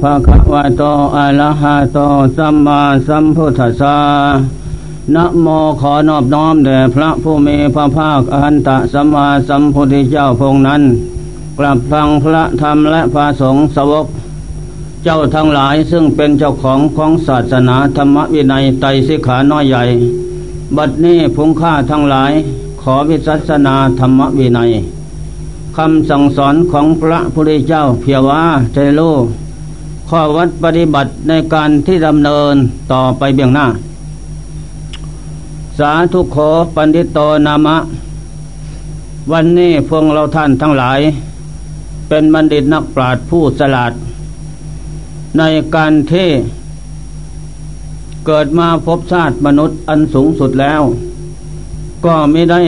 ภะคะวะโตอะระหะโตสัมมาสัมพุทธัสสะนะโมขอนอบน้อมแด่พระผู้มีพระภาคอหันตสัมมาสัมพุทธเจ้าพงนั้น กลับฟังพระธรรมและพระสงฆ์สวก เจ้าทั้งหลายซึ่งเป็นเจ้าของของศาสนาธรรมวินัยไตรสิกขาน้อยใหญ่ บัดนี้พุงค่าทั้งหลายขอวิสัสนาธรรมวินัยคำสั่งสอนของพระพุทธเจ้าเพียว่าเจโล ข้อวัดปฏิบัติในการที่ดำเนินต่อไปเบื้องหน้า สาธุโขปันติโตนามะ วันนี้พวกเราท่านทั้งหลาย เป็นบัณฑิตนักปราชญ์ผู้สลาด ในการที่เกิดมาพบชาติมนุษย์อันสูงสุดแล้ว ก็ไม่ได้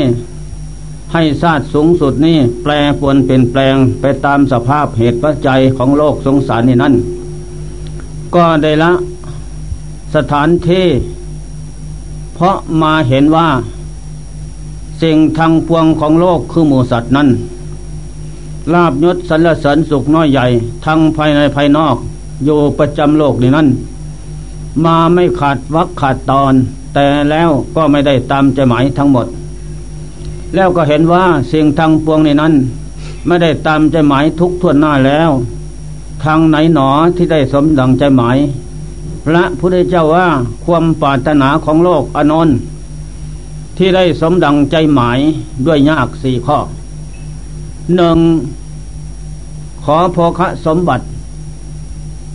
ให้ชาติสูงสุดนี้แปรปวนเปลี่ยนแปลงไปตามสภาพเหตุปัจจัยของโลกสงสารนี่นั่น ก็ได้ละสถานที่ เพราะมาเห็นว่า สิ่งทางพวงของโลกคือหมูสัตว์นั้นลาบยศสรรเสริญสุขน้อยใหญ่ ทั้งภายในภายนอก อยู่ประจำโลกนี้นั้น มาไม่ขาดวักขาดตอน แต่แล้วก็ไม่ได้ตามใจหมายทั้งหมด แล้วก็เห็นว่าสิ่งทางพวงในนั้น ไม่ได้ตามใจหมายทุกทวนหน้าแล้ว ทางไหนหนอที่ได้สมดังใจหมาย พระพุทธเจ้าว่าความปรารถนาของโลกอนนท์ที่ได้สมดังใจหมายด้วยยากสี่ข้อหนึ่งขอโภคะสมบัติ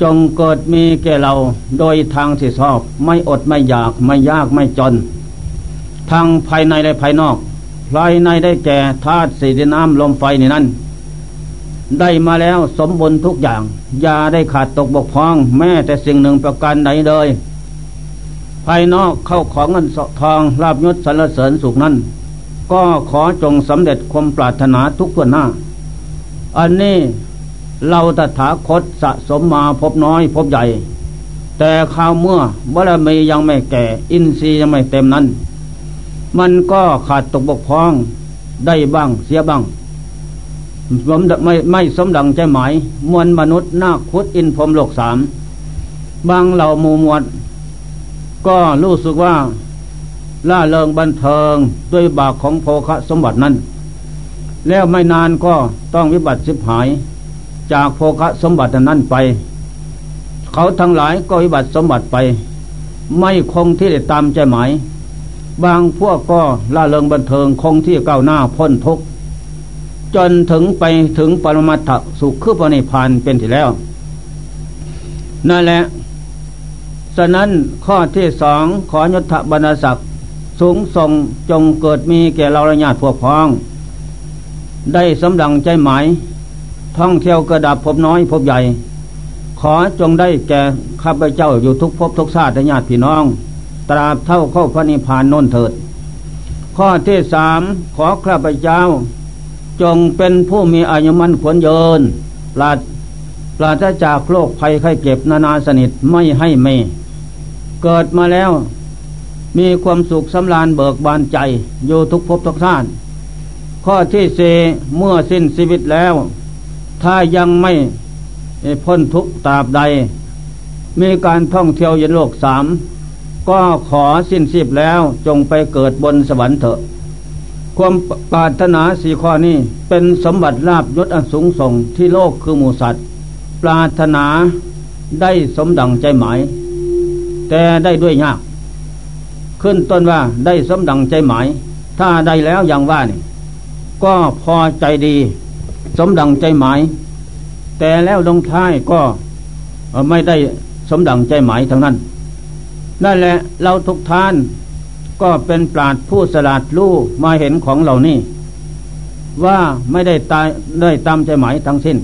จงเกิดมีแก่เราโดยทางที่ชอบ ไม่อดไม่อยากไม่ยากไม่จน ทางภายในและภายนอก ภายในได้แก่ธาตุสี่ดินน้ำลมไฟนี่นั่น ได้มาแล้วสมบูรณ์ทุกอย่าง อย่าได้ขาดตกบกพร่อง แม้แต่สิ่งหนึ่งประการใดเลย ภายนอกเข้าของเงินทองลาบยศสรรเสริญสุขนั้น ก็ขอจงสำเร็จความปรารถนาทุกตัวหน้า อันนี้เราตถาคตสะสมมาพบน้อยพบใหญ่ แต่ข้าวเมื่อบารมียังไม่แก่ อินทรีย์ยังไม่เต็มนั้น มันก็ขาดตกบกพร่องได้บ้างเสียบ้าง สมไม่ไม่สมดังใจหมาย มวลมนุษย์นาคุดอินพรมโลกสามบางเหล่ามูมวด ก็รู้สึกว่าล่าเริงบันเทิงด้วยบากของโภคะสมบัตินั้น แล้วไม่นานก็ต้องวิบัติสิบหาย จากโภคะสมบัตินั้นไป เขาทั้งหลายก็วิบัติสมบัติไป ไม่คงที่ได้ตามใจหมาย บางพวกก็ล่าเริงบันเทิงคงที่ก้าวหน้าพ้นทุกข์ จนถึงไปถึงปรมัตถสุขคือปณิพานเป็นที่แล้ว นั่นแหละ ฉะนั้นข้อที่สองขอยศบรรณศักดิ์สูงส่งจงเกิดมีแก่เราระญาติพวกพ้อง ได้สำดังใจหมาย ท่องเที่ยวกระดับพบน้อยพบใหญ่ ขอจงได้แก่ข้าพเจ้าอยู่ทุกภพทุกชาติญาติพี่น้อง ตราบเท่าเข้าพระนิพพานน้นเถิด ข้อที่สามขอข้าพเจ้า จงเป็นผู้มีอายุมันขวนเยินปราดปราศจากโรคภัยไข้เจ็บนานาสนิทไม่ให้เม เกิดมาแล้ว มีความสุขสำราญเบิกบานใจ อยู่ทุกภพทุกชาติข้อที่เสเมื่อสิ้นชีวิตแล้ว ถ้ายังไม่พ้นทุกตราบใด มีการท่องเที่ยวยันโลกสามก็ขอสิ้นชีพแล้วจงไปเกิดบนสวรรค์เถอะ ความปรารถนาสี่ข้อนี้เป็นสมบัติลาบยศอันสูงส่งที่โลกคือหมูสัตว์ ปรารถนาได้สมดังใจหมาย แต่ได้ด้วยยาก ขึ้นต้นว่าได้สมดังใจหมาย ถ้าได้แล้วอย่างว่านี่ก็พอใจดี สมดังใจหมาย แต่แล้วลงท้ายก็ไม่ได้สมดังใจหมายทั้งนั้นนั่นแหละเราทุกท่าน ก็เป็นปราดผู้สลาดรู้มาเห็นของเหล่านี้ ว่าไม่ได้ตายได้ตามใจหมายทั้งสิ้น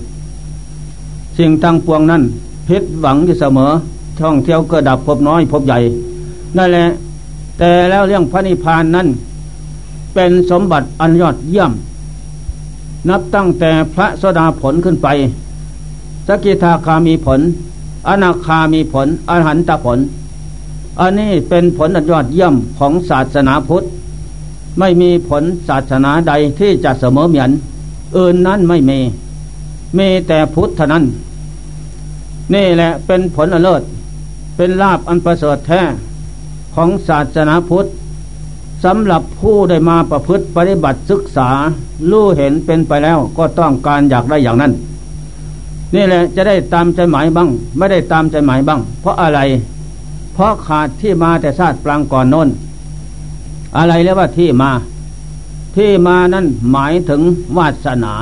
สิ่งทั้งปวงนั้นพิษหวังอยู่เสมอท่องเที่ยวเกิดดับพบน้อยพบใหญ่นั่นแหละแต่แล้วเรื่องพระนิพพานนั้น เป็นสมบัติอันยอดเยี่ยม นับตั้งแต่พระสดาผลขึ้นไปสกิทาคามีผล อนาคามีผล อรหันตผล อันนี้เป็นผลอันยอดเยี่ยมของศาสนาพุทธ ไม่มีผลศาสนาใดที่จะเสมอเหมือนอื่นนั้นไม่มี มีแต่พุทธเท่านั้น นี่แหละเป็นผลอเลิศ เป็นลาบอันประเสริฐแท้ของศาสนาพุทธสำหรับผู้ได้มาประพฤติปฏิบัติศึกษารู้เห็นเป็นไปแล้วก็ต้องการอยากได้อย่างนั้น นี่แหละจะได้ตามใจหมายบ้าง ไม่ได้ตามใจหมายบ้าง เพราะอะไร ราะขาดที่มาแต่ชาติปรางก่อนน้น อะไรเรียกว่าที่มา ที่มานั้นหมายถึงวาสนา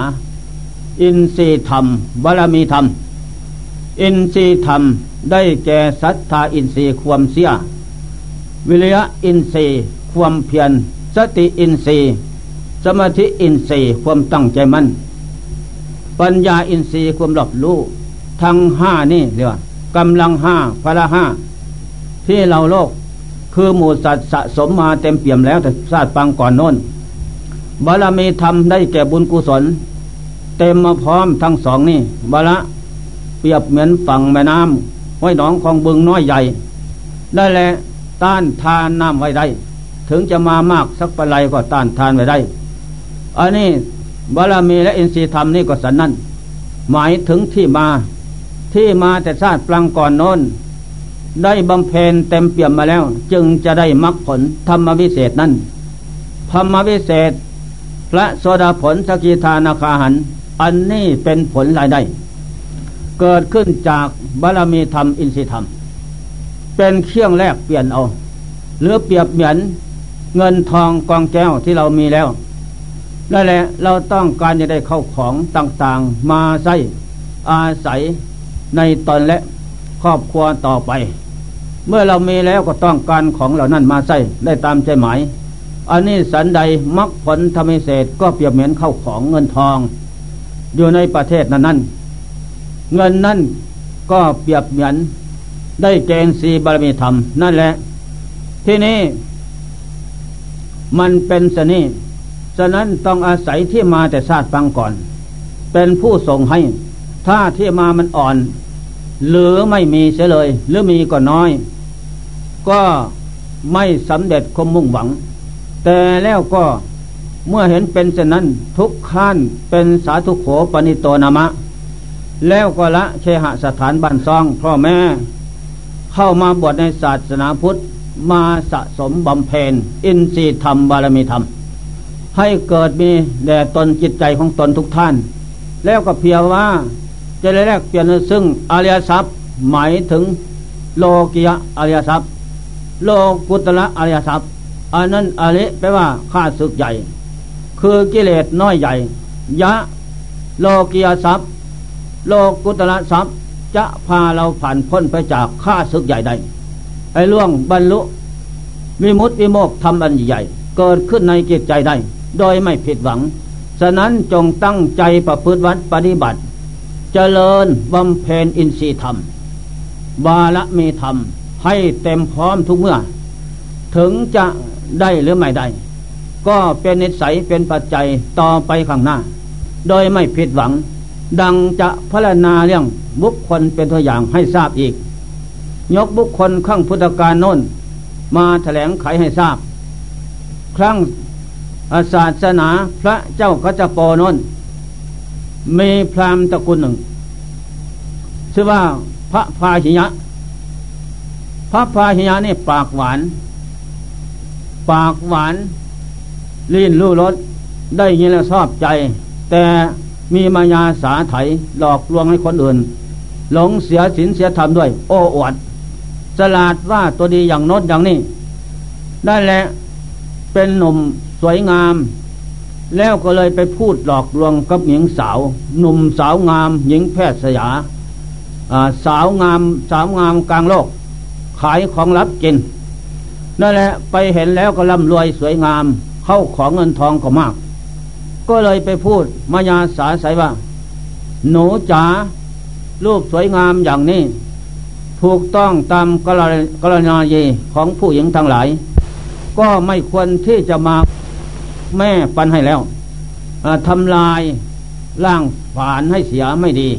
อินทรีธรรมบารมีธรรม อินทรีธรรมได้แก่ศรัทธาอินทรีย์ความเสีย วิริยะอินทรีย์ความเพียรสติอินทรีย์สมาธิอินทรีย์ความตั้งใจมัน่นปัญญาอินทรีย์ความหลบรู้ทั้งห้านี่เรียกว่ากำลังห้าพละห้า ที่เราโลกคือหมู่สัตว์สะสมมาเต็มเปี่ยมแล้วแต่ชาติปังก่อนโน้นบารมีธรรมได้แก่บุญกุศล เต็มมาพร้อมทั้งสองนี่บาละเปรียบเหมือนฝั่งแม่น้ำไว้หนองของบึงน้อยใหญ่ ได้แลต้านทานน้ำไว้ได้ ถึงจะมามากสักปะไรก็ต้านทานไว้ได้ อันนี้บารมีและอินทรีย์ธรรมนี่ก็สันนั้นหมายถึงที่มาที่มาแต่ชาติปลังก่อนโน้น ได้บำเพ็ญเต็มเปี่ยมมาแล้ว จึงจะได้มรรคผลธรรมวิเศษนั้นธรรมวิเศษพระโสดาผลสกิทานาคาหัน อันนี้เป็นผลรายได้ เกิดขึ้นจากบารมีธรรมอินทรีธรรม เป็นเครื่องแลกเปลี่ยนเอา หรือเปรียบเหมือนเงินทองกองแก้วที่เรามีแล้วนั่นแหละเราต้องการจะได้เข้าของต่างๆ มาใช้อาศัยในตนและครอบครัวต่อไป เมื่อเรามีแล้วก็ต้องการของเหล่านั้นมาใช้ได้ตามใจหมายอันนี้สันใดมรรคผลธรรมเศษก็เปรียบเหมือนเข้าของเงินทอง อยู่ในประเทศนั้นนั้นเงินนั่นก็เปรียบเหมือนได้เกณฑ์สีบารมีธรรมนั่นแหละ ที่นี้มันเป็นสนีฉะนั้นต้องอาศัยที่มาแต่ชาติฟังก่อน เป็นผู้ส่งให้ ถ้าที่มามันอ่อน หรือไม่มีเสียเลย หรือมีก็น้อย ก็ไม่สำเร็จคมมุ่งหวัง แต่แล้วก็เมื่อเห็นเป็นเช่นนั้นทุกขั้นเป็นสาธุโขปนิโตนามะ แล้วก็ละเคหสถานบ้านซองพ่อแม่ เข้ามาบวชในศาสนาพุทธมาสะสมบำเพ็ญอินทรีธรรมบารมีธรรม ให้เกิดมีแด่ตนจิตใจของตนทุกท่าน แล้วก็เพียงว่าจะได้แลกเปลี่ยนซึ่งอริยทรัพย์หมายถึงโลกิยะอริยทรัพย์ โลกุตละอริยทรัพย์อันนั้นอริแปลว่าข้าศึกใหญ่ คือกิเลสน้อยใหญ่ ยะ โลกิยทรัพย์ โลกุตละทรัพย์ จะพาเราผ่านพ้นไปจากข้าศึกใหญ่ใดไอ้ล่วงบรรลุวิมุตติโมกทำอันใหญ่ เกิดขึ้นในจิตใจได้ โดยไม่ผิดหวัง ฉะนั้นจงตั้งใจประพฤติวัดปฏิบัติ เจริญบำเพ็ญอินทรีย์ธรรม บาละมีธรรม ให้เต็มพร้อมทุกเมื่อ ถึงจะได้หรือไม่ได้ ก็เป็นนิสัยเป็นปัจจัยต่อไปข้างหน้า โดยไม่ผิดหวัง ดังจะพรรณนาเรื่องบุคคลเป็นตัวอย่างให้ทราบอีก ยกบุคคลข้างพุทธการโน้น มาแถลงไขให้ทราบ ครั้งศาสนาพระเจ้ากัจจปโน้นมีพรามตระกูลหนึ่งชื่อว่าพระพาหิยะ พระพาหิยะนี่ปากหวาน ปากหวานลิ้นรู้รสได้ยินแล้วชอบใจ แต่มีมายาสาไถหลอกลวงให้คนอื่น หลงเสียสินเสียธรรมด้วย โอ้อวดสลาดว่าตัวดีอย่างโน้นอย่างนี้ได้แหละเป็นหนุ่มสวยงาม แล้วก็เลยไปพูดหลอกลวงกับหญิงสาว หนุ่มสาวงาม หญิงแพทย์สยาสาวงามสาวงามกลางโลก ขายของรับกินนั่นแหละไปเห็นแล้วก็ร่ำรวยสวยงาม เข้าของเงินทองก็มาก ก็เลยไปพูดมายาสาใสว่า หนูจ๋ารูปสวยงามอย่างนี้ ถูกต้องตามกรกรณาเยของผู้หญิงทั้งหลาย ก็ไม่ควรที่จะมาแม่ปันให้แล้วทำลายร่างฝานให้เสียไม่ดี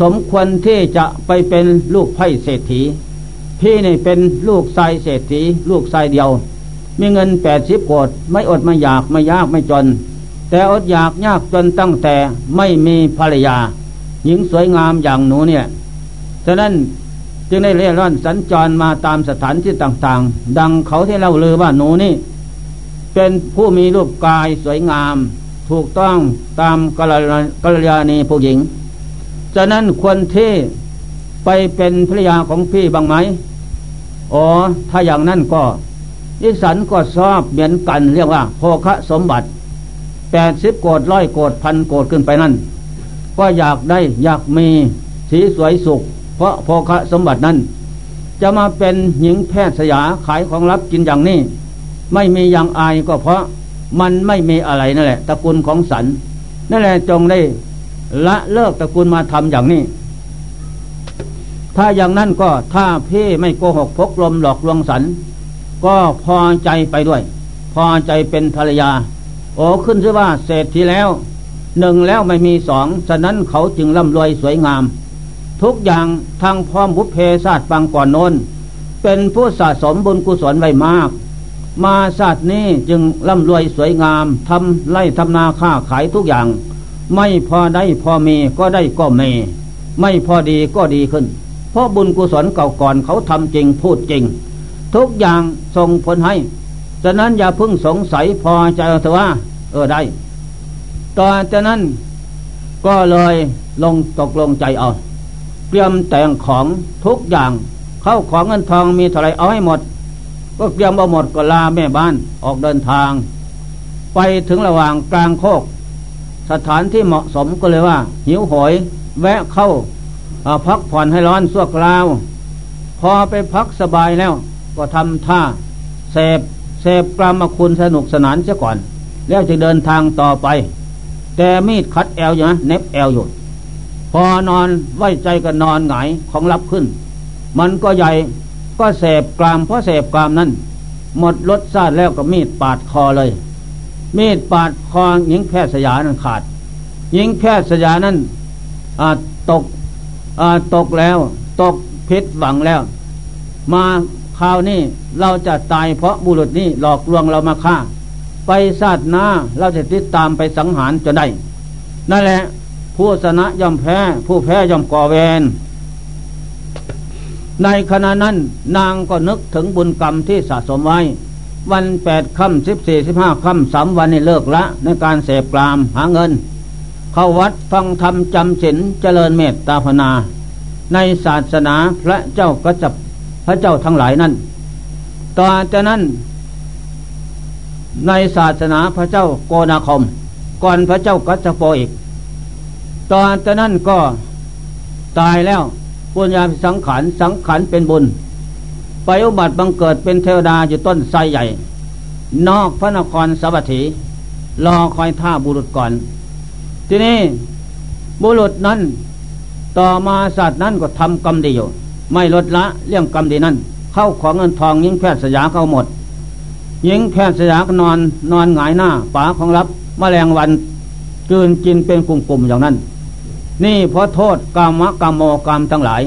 สมควรที่จะไปเป็นลูกไพ่เศรษฐี พี่นี่เป็นลูกชายเศรษฐีลูกชายเดียว มีเงินแปดสิบโกดไม่อดไม่อยากไม่ยากไม่จน แต่อดอยากยากจนตั้งแต่ไม่มีภรรยา หญิงสวยงามอย่างหนูเนี่ยฉะนั้นจึงได้เร่ร่อนสัญจรมาตามสถานที่ต่างๆ ดังเขาที่เล่าลือว่าหนูนี่ เป็นผู้มีรูปกายสวยงาม ถูกต้องตามกัลยาณีผู้หญิง ฉะนั้นควรที่ ไปเป็นภรรยาของพี่บ้างไหมอ๋อ ถ้าอย่างนั้นก็ดิสันก็ชอบเหมือนกันเรียกว่าโภคะสมบัติแปดสิบโกดร้อยโกดพันโกดขึ้นไปนั่นก็อยากได้อยากมีสีสวยสุข เพราะโภคะสมบัตินั้น จะมาเป็นหญิงแพทย์สยาขายของรับกินอย่างนี้ ไม่มีอย่างอายก็เพราะมันไม่มีอะไรนั่นแหละตระกูลของสันนั่นแหละจงได้ละเลิกตระกูลมาทำอย่างนี้ ถ้าอย่างนั้นก็ถ้าพี่ไม่โกหกพกลมหลอกลวงสัน ก็พอใจไปด้วย พอใจเป็นภรรยา โอ้ขึ้นชื่อว่าเศรษฐีแล้วหนึ่งแล้วไม่มีสองฉะนั้นเขาจึงร่ำรวยสวยงาม ทุกอย่างทางพร้อมบุพเพศาสตร์ปังก่อนโน้นเป็นผู้สะสมบุญกุศลไว้มาก มาศาสตร์นี้จึงร่ำรวยสวยงามทำไร่ทำนาค้าขายทุกอย่าง ไม่พอได้พอมีก็ได้ก็มี ไม่พอดีก็ดีขึ้น เพราะบุญกุศลเก่าก่อนเขาทำจริงพูดจริง ทุกอย่างส่งผลให้ ฉะนั้นอย่าพึ่งสงสัยพอใจเถอะว่า เออได้ตอนจากนั้นก็เลยลงตกลงใจเอา เตรียมแต่งของทุกอย่าง เข้าของเงินทองมีเท่าไรเอาให้หมด ก็เตรียมเอาหมดก็ลาแม่บ้านออกเดินทาง ไปถึงระหว่างกลางโคก สถานที่เหมาะสมก็เลยว่า หิวหอยแวะเข้า พักผ่อนให้ร้อนสั่วกลาว พอไปพักสบายแล้ว ก็ทำท่าเสพเสพกรรมคุณสนุกสนานเสียก่อน แล้วจะเดินทางต่อไป แต่มีดคัดแอลอยู่นะเน็บแอลอยู่พอนอนไว้ใจก็นอนหงายของรับขึ้น มันก็ใหญ่ก็เสพกรามเพราะเสพกรามนั้น หมดรสชาติแล้วก็มีดปาดคอเลย มีดปาดคอหญิงแพทย์สยานั้นขาด หญิงแพทย์สยานั้นตก ตกแล้ว ตกพิษหวังแล้ว มาคราวนี้เราจะตายเพราะบุรุษนี้หลอกลวงเรามาฆ่า ไปศาสนาเราจะติดตามไปสังหารจนได้ นั่นแหละ ผู้ชนะย่อมแพ้ ผู้แพ้ย่อมก่อเวรในขณะนั้นนางก็นึกถึงบุญกรรมที่สะสมไว้ วันแปดค่ำสิบสี่สิบห้าค่ำสามวันนี้เลิกละในการเสพกรามหาเงิน เข้าวัดฟังธรรมจำศีลเจริญเมตตาภนา ในศาสนาพระเจ้าก็จับพระเจ้าทั้งหลายนั้นต่อจากนั้น ในศาสนาพระเจ้าโกนาคม ก่อนพระเจ้ากัจจโปอีกตอนจากนั้นก็ตายแล้วปุญญาสังขารสังขารเป็นบุญ ไปอุบัติบังเกิดเป็นเทวดาอยู่ต้นไทรใหญ่ นอกพระนครสวัสดีรอคอยท่าบุรุษก่อน ทีนี้บุรุษนั้น ต่อมาสัตว์นั้นก็ทำกรรมดีอยู่ ไม่ลดละเรื่องกรรมดีนั้น เข้าของเงินทองยิงแพทย์สยาเข้าหมด ยิงแพทย์สยาก็นอนนอนหงายหน้าป๋าของรับมแมลงวันกืนกินเป็นกลุ่มๆอย่างนั้น นี่เพราะโทษกามะกามโมกามทั้งหลาย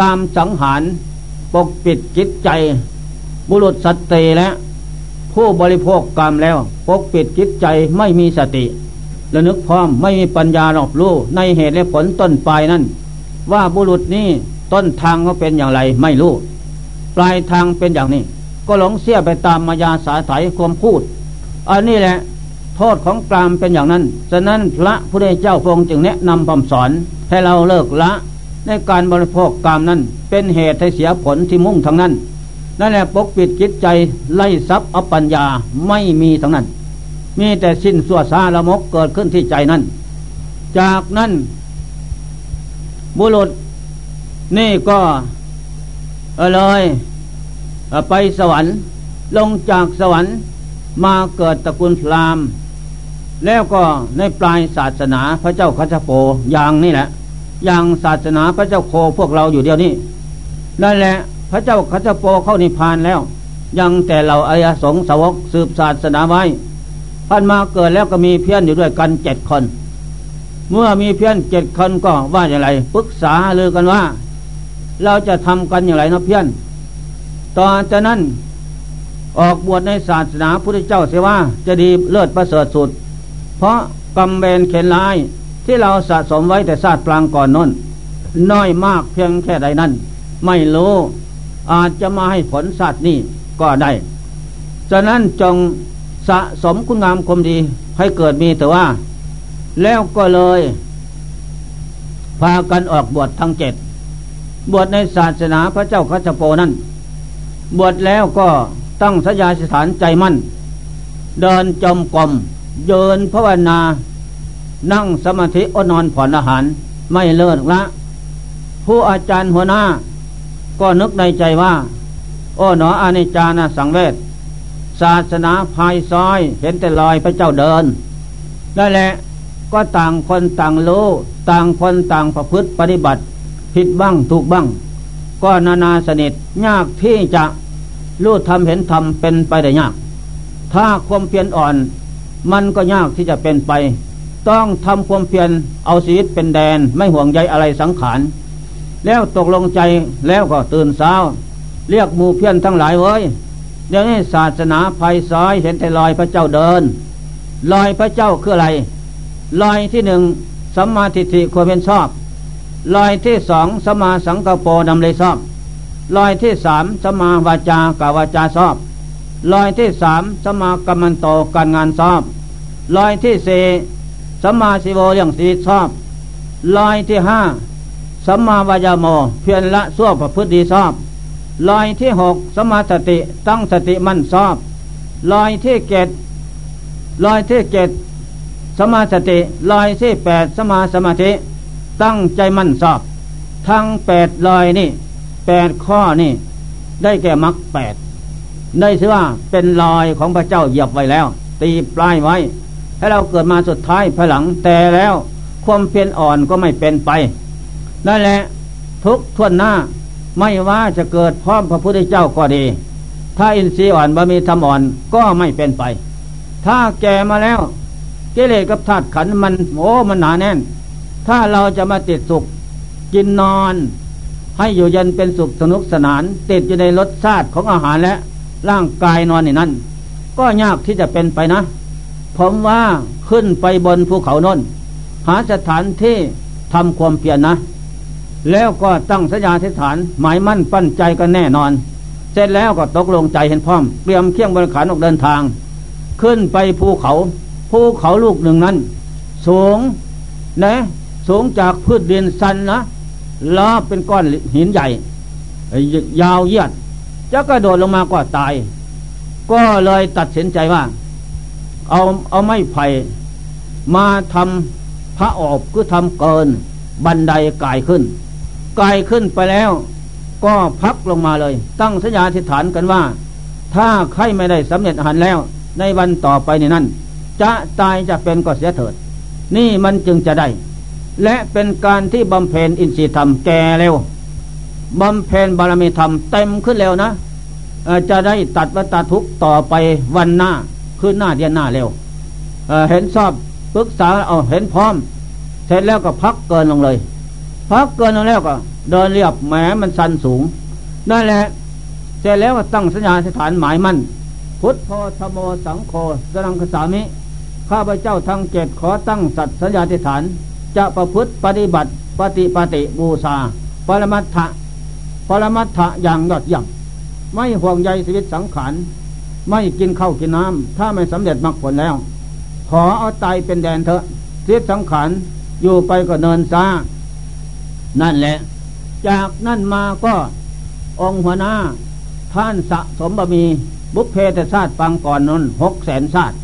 ตามสังหารปกปิดจิตใจ บุรุษสตเตและ ผู้บริโภคกรรมแล้ว ปกปิดจิตใจไม่มีสติ ระนึกพร้อมไม่มีปัญญาหรอกรู้ในเหตุและผลต้นปลายนั้น ว่าบุรุษนี้ต้นทางเขาเป็นอย่างไรไม่รู้ ปลายทางเป็นอย่างนี้ ก็หลงเสียไปตามมายาสาไถความพูด อันนี้แหละ โทษของกรามเป็นอย่างนั้น ฉะนั้นพระพุทธเจ้าพงจึงแนะนำคำสอนให้เราเลิกละ ในการบริโภคกรามนั้น เป็นเหตุให้เสียผลที่มุ่งทั้งนั้นนั่นแหละปกปิดจิตใจไล่ทรัพย์อปัญญาไม่มีทั้งนั้น มีแต่สิ้นสัวซาละมกเกิดขึ้นที่ใจนั้น จากนั้น บุรุษนี่ก็เลยไปสวรรค์ ลงจากสวรรค์มาเกิดตระกูลพรามแล้วก็ในปลายศาสนาพระเจ้าคัจโปอย่างนี่แหละ อย่างศาสนาพระเจ้าโคพวกเราอยู่เดียวนี้นั่นแหละพระเจ้าคัจโปเข้านิพพานแล้ว ยังแต่เราอายสงสาวกสืบศาสนาไว้ พันมาเกิดแล้วก็มีเพี้ยนอยู่ด้วยกันเจ็ดคน เมื่อมีเพี้ยนเจ็ดคนก็ว่าอย่างไรปรึกษาเลยกันว่า เราจะทำกันอย่างไรนะเพี้ยนตอนจากนั้นออกบวชในศาสนาพุทธเจ้าเสียว่าจะดีเลิศประเสริฐสุด เพราะกรรมเบนเข็นลายที่เราสะสมไว้แต่ศาสตร์ปรางก่อนน้น น้อยมากเพียงแค่ใดนั้น ไม่รู้อาจจะมาให้ผลสัตว์นี่ก็ได้ ฉะนั้นจง สะสมคุณงามความดีให้เกิดมีแต่ว่า แล้วก็เลย พากันออกบวชทั้งเจ็ด บวชในศาสนาพระเจ้าคัชโปนั้นบวชแล้วก็ตั้งสยาสถานใจมั่น เดินจมกลมเยินภาวนา นั่งสมาธิอนอนผ่อนอาหาร ไม่เลิกละ ผู้อาจารย์หัวหน้า ก็นึกในใจว่า โอ้หนออานิจานะสังเวช ศาสนาภายซอย เห็นแต่ลอยพระเจ้าเดินนั่นแหละก็ต่างคนต่างรู้ต่างคนต่างประพฤติปฏิบัติ ผิดบ้างถูกบ้าง ก็นานาสนิทยากที่จะรู้ทำเห็นทำเป็นไปได้ยาก ถ้าความเพียรอ่อน มันก็ยากที่จะเป็นไป ต้องทำความเพียรเอาชีวิตเป็นแดนไม่ห่วงใยอะไรสังขารแล้วตกลงใจแล้วก็ตื่นเช้า เรียกมูเพียรทั้งหลายเว้ย เดี๋ยวนี้ศาสนาภัยซ้อยเห็นแต่ลอยพระเจ้าเดิน ลอยพระเจ้าคืออะไร ลอยที่หนึ่งสัมมาทิฏฐิควรเป็นชอบ ลอยที่สองสัมมาสังกปรนำเลยชอบ ลอยที่สามสัมมาวาจากาวาจาชอบ ลอยที่สามสัมมากรรมันโตการงานชอบ ลอยที่สี่สัมาสิโวเรื่องสีชอบ ลอยที่ห้าสัมมาวายาโมเพียรละสั่วประพฤติดีชอบ ลอยที่หกสมาสติตั้งสติมั่นชอบลอยที่เกตลอยที่เกตสมาสติลอยที่แปดสมาสมาธิ ตั้งใจมั่นชอบ ทั้งแปดลอยนี่แปดข้อนี่ ได้แก่มรรคแปดได้ชื่อว่าเป็นลอยของพระเจ้าเหยียบไว้แล้ว ตีปลายไว้ ให้เราเกิดมาสุดท้ายภายหลังแต่แล้ว ความเพียรอ่อนก็ไม่เป็นไปนั่นแหละทุกทวนหน้า ไม่ว่าจะเกิดพร้อมพระพุทธเจ้าก็ดี ถ้าอินทรีย์อ่อนบามีธรรมอ่อนก็ไม่เป็นไป ถ้าแก่มาแล้วกิเลสกับธาตุขันมันโอ้มันหนาแน่น ถ้าเราจะมาติดสุข กินนอน ให้อยู่เยันเป็นสุขสนุกสนาน ติดอยู่ในรสชาติของอาหารและ ร่างกายนอนในนั้น ก็ยากที่จะเป็นไปนะ ผมว่าขึ้นไปบนภูเขานนหาสถานที่ทำความเพียรนนะ แล้วก็ตั้งสัญญาทิฏฐาน หมายมั่นปั้นใจกันแน่นอน เสร็จแล้วก็ตกลงใจเห็นพร้อม เตรียมเคี่ยงบริขารออกเดินทาง ขึ้นไปภูเขา ภูเขาลูกหนึ่งนั้น สูงนะสูงจากพืชดินสันนะล้อเป็นก้อนหินใหญ่ ยาวเยียด จะกระโดดลงมาก็ตาย ก็เลยตัดสินใจว่า เอาเอาไม้ไผ่มาทำพระออบคือทำเกินบันไดกายขึ้น ไกายขึ้นไปแล้ว ก็พักลงมาเลย ตั้งสัญญาธิษฐานกันว่า ถ้าใครไม่ได้สำเร็จอาหารแล้ว ในวันต่อไปในนั้น จะตายจะเป็นก็เสียเถิด นี่มันจึงจะได้ และเป็นการที่บำเพ็ญอินทรียธรรมแก่เร็วบำเพ็ญบารมีธรรมเต็มขึ้นแล้วนะจะได้ตัดวัตทุกต่อไปวันหน้าขึ้นหน้าเดียนหน้าเร็วเเห็นชอบปรึกษาเอาเห็นพร้อม เสร็จแล้วก็พักเกินลงเลย พักเกินแล้วก็เดินเรียบแหมมันสันสูงนั่นแหละเสร็จแล้วก็ตั้งสัญญาสถานหมายมั่นพุทธโธธโมสังโฆสรังคสามิ ข้าพเจ้าทั้งเจ็ดขอตั้งสัตสัญญาธิฐาน จะประพฤติปฏิบัติปฏิปฏิบูชาปรมัตถะปรมัตถะอย่างยอดเยี่ยมไม่ห่วงใยชีวิตสังขารไม่กินข้าวกินน้ำถ้าไม่สำเร็จมรรคผลแล้ว ขอเอาตายเป็นแดนเถอะชีวิตสังขารอยู่ไปก็เนินซา นั่นแหละ จากนั่นมาก็องหัวหน้า ท่านสะสมบมีบุพเพตชาติฟังก่อนนนหกแสนชาติ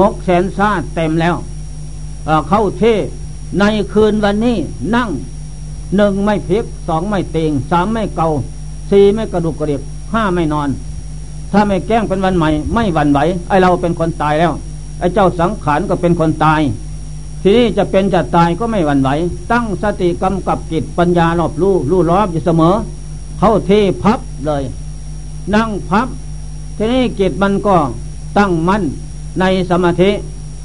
หกแสนชาติเต็มแล้วเเข้าเทในคืนวันนี้นั่งหนึ่งไม่พลิกสองไม่เตงสามไม่เกาสี่ไม่กระดุกกระดิกห้าไม่นอน ถ้าไม่แกล้งเป็นวันใหม่ ไม่หวั่นไหวไอเราเป็นคนตายแล้วไอเจ้าสังขารก็เป็นคนตาย ทีนี้จะเป็นจะตายก็ไม่หวั่นไหว ตั้งสติกำกับจิตปัญญารอบรู้รู้รอบอยู่เสมอ เข้าที่พับเลย นั่งพับ ทีนี้จิตมันก็ตั้งมั่นในสมาธิ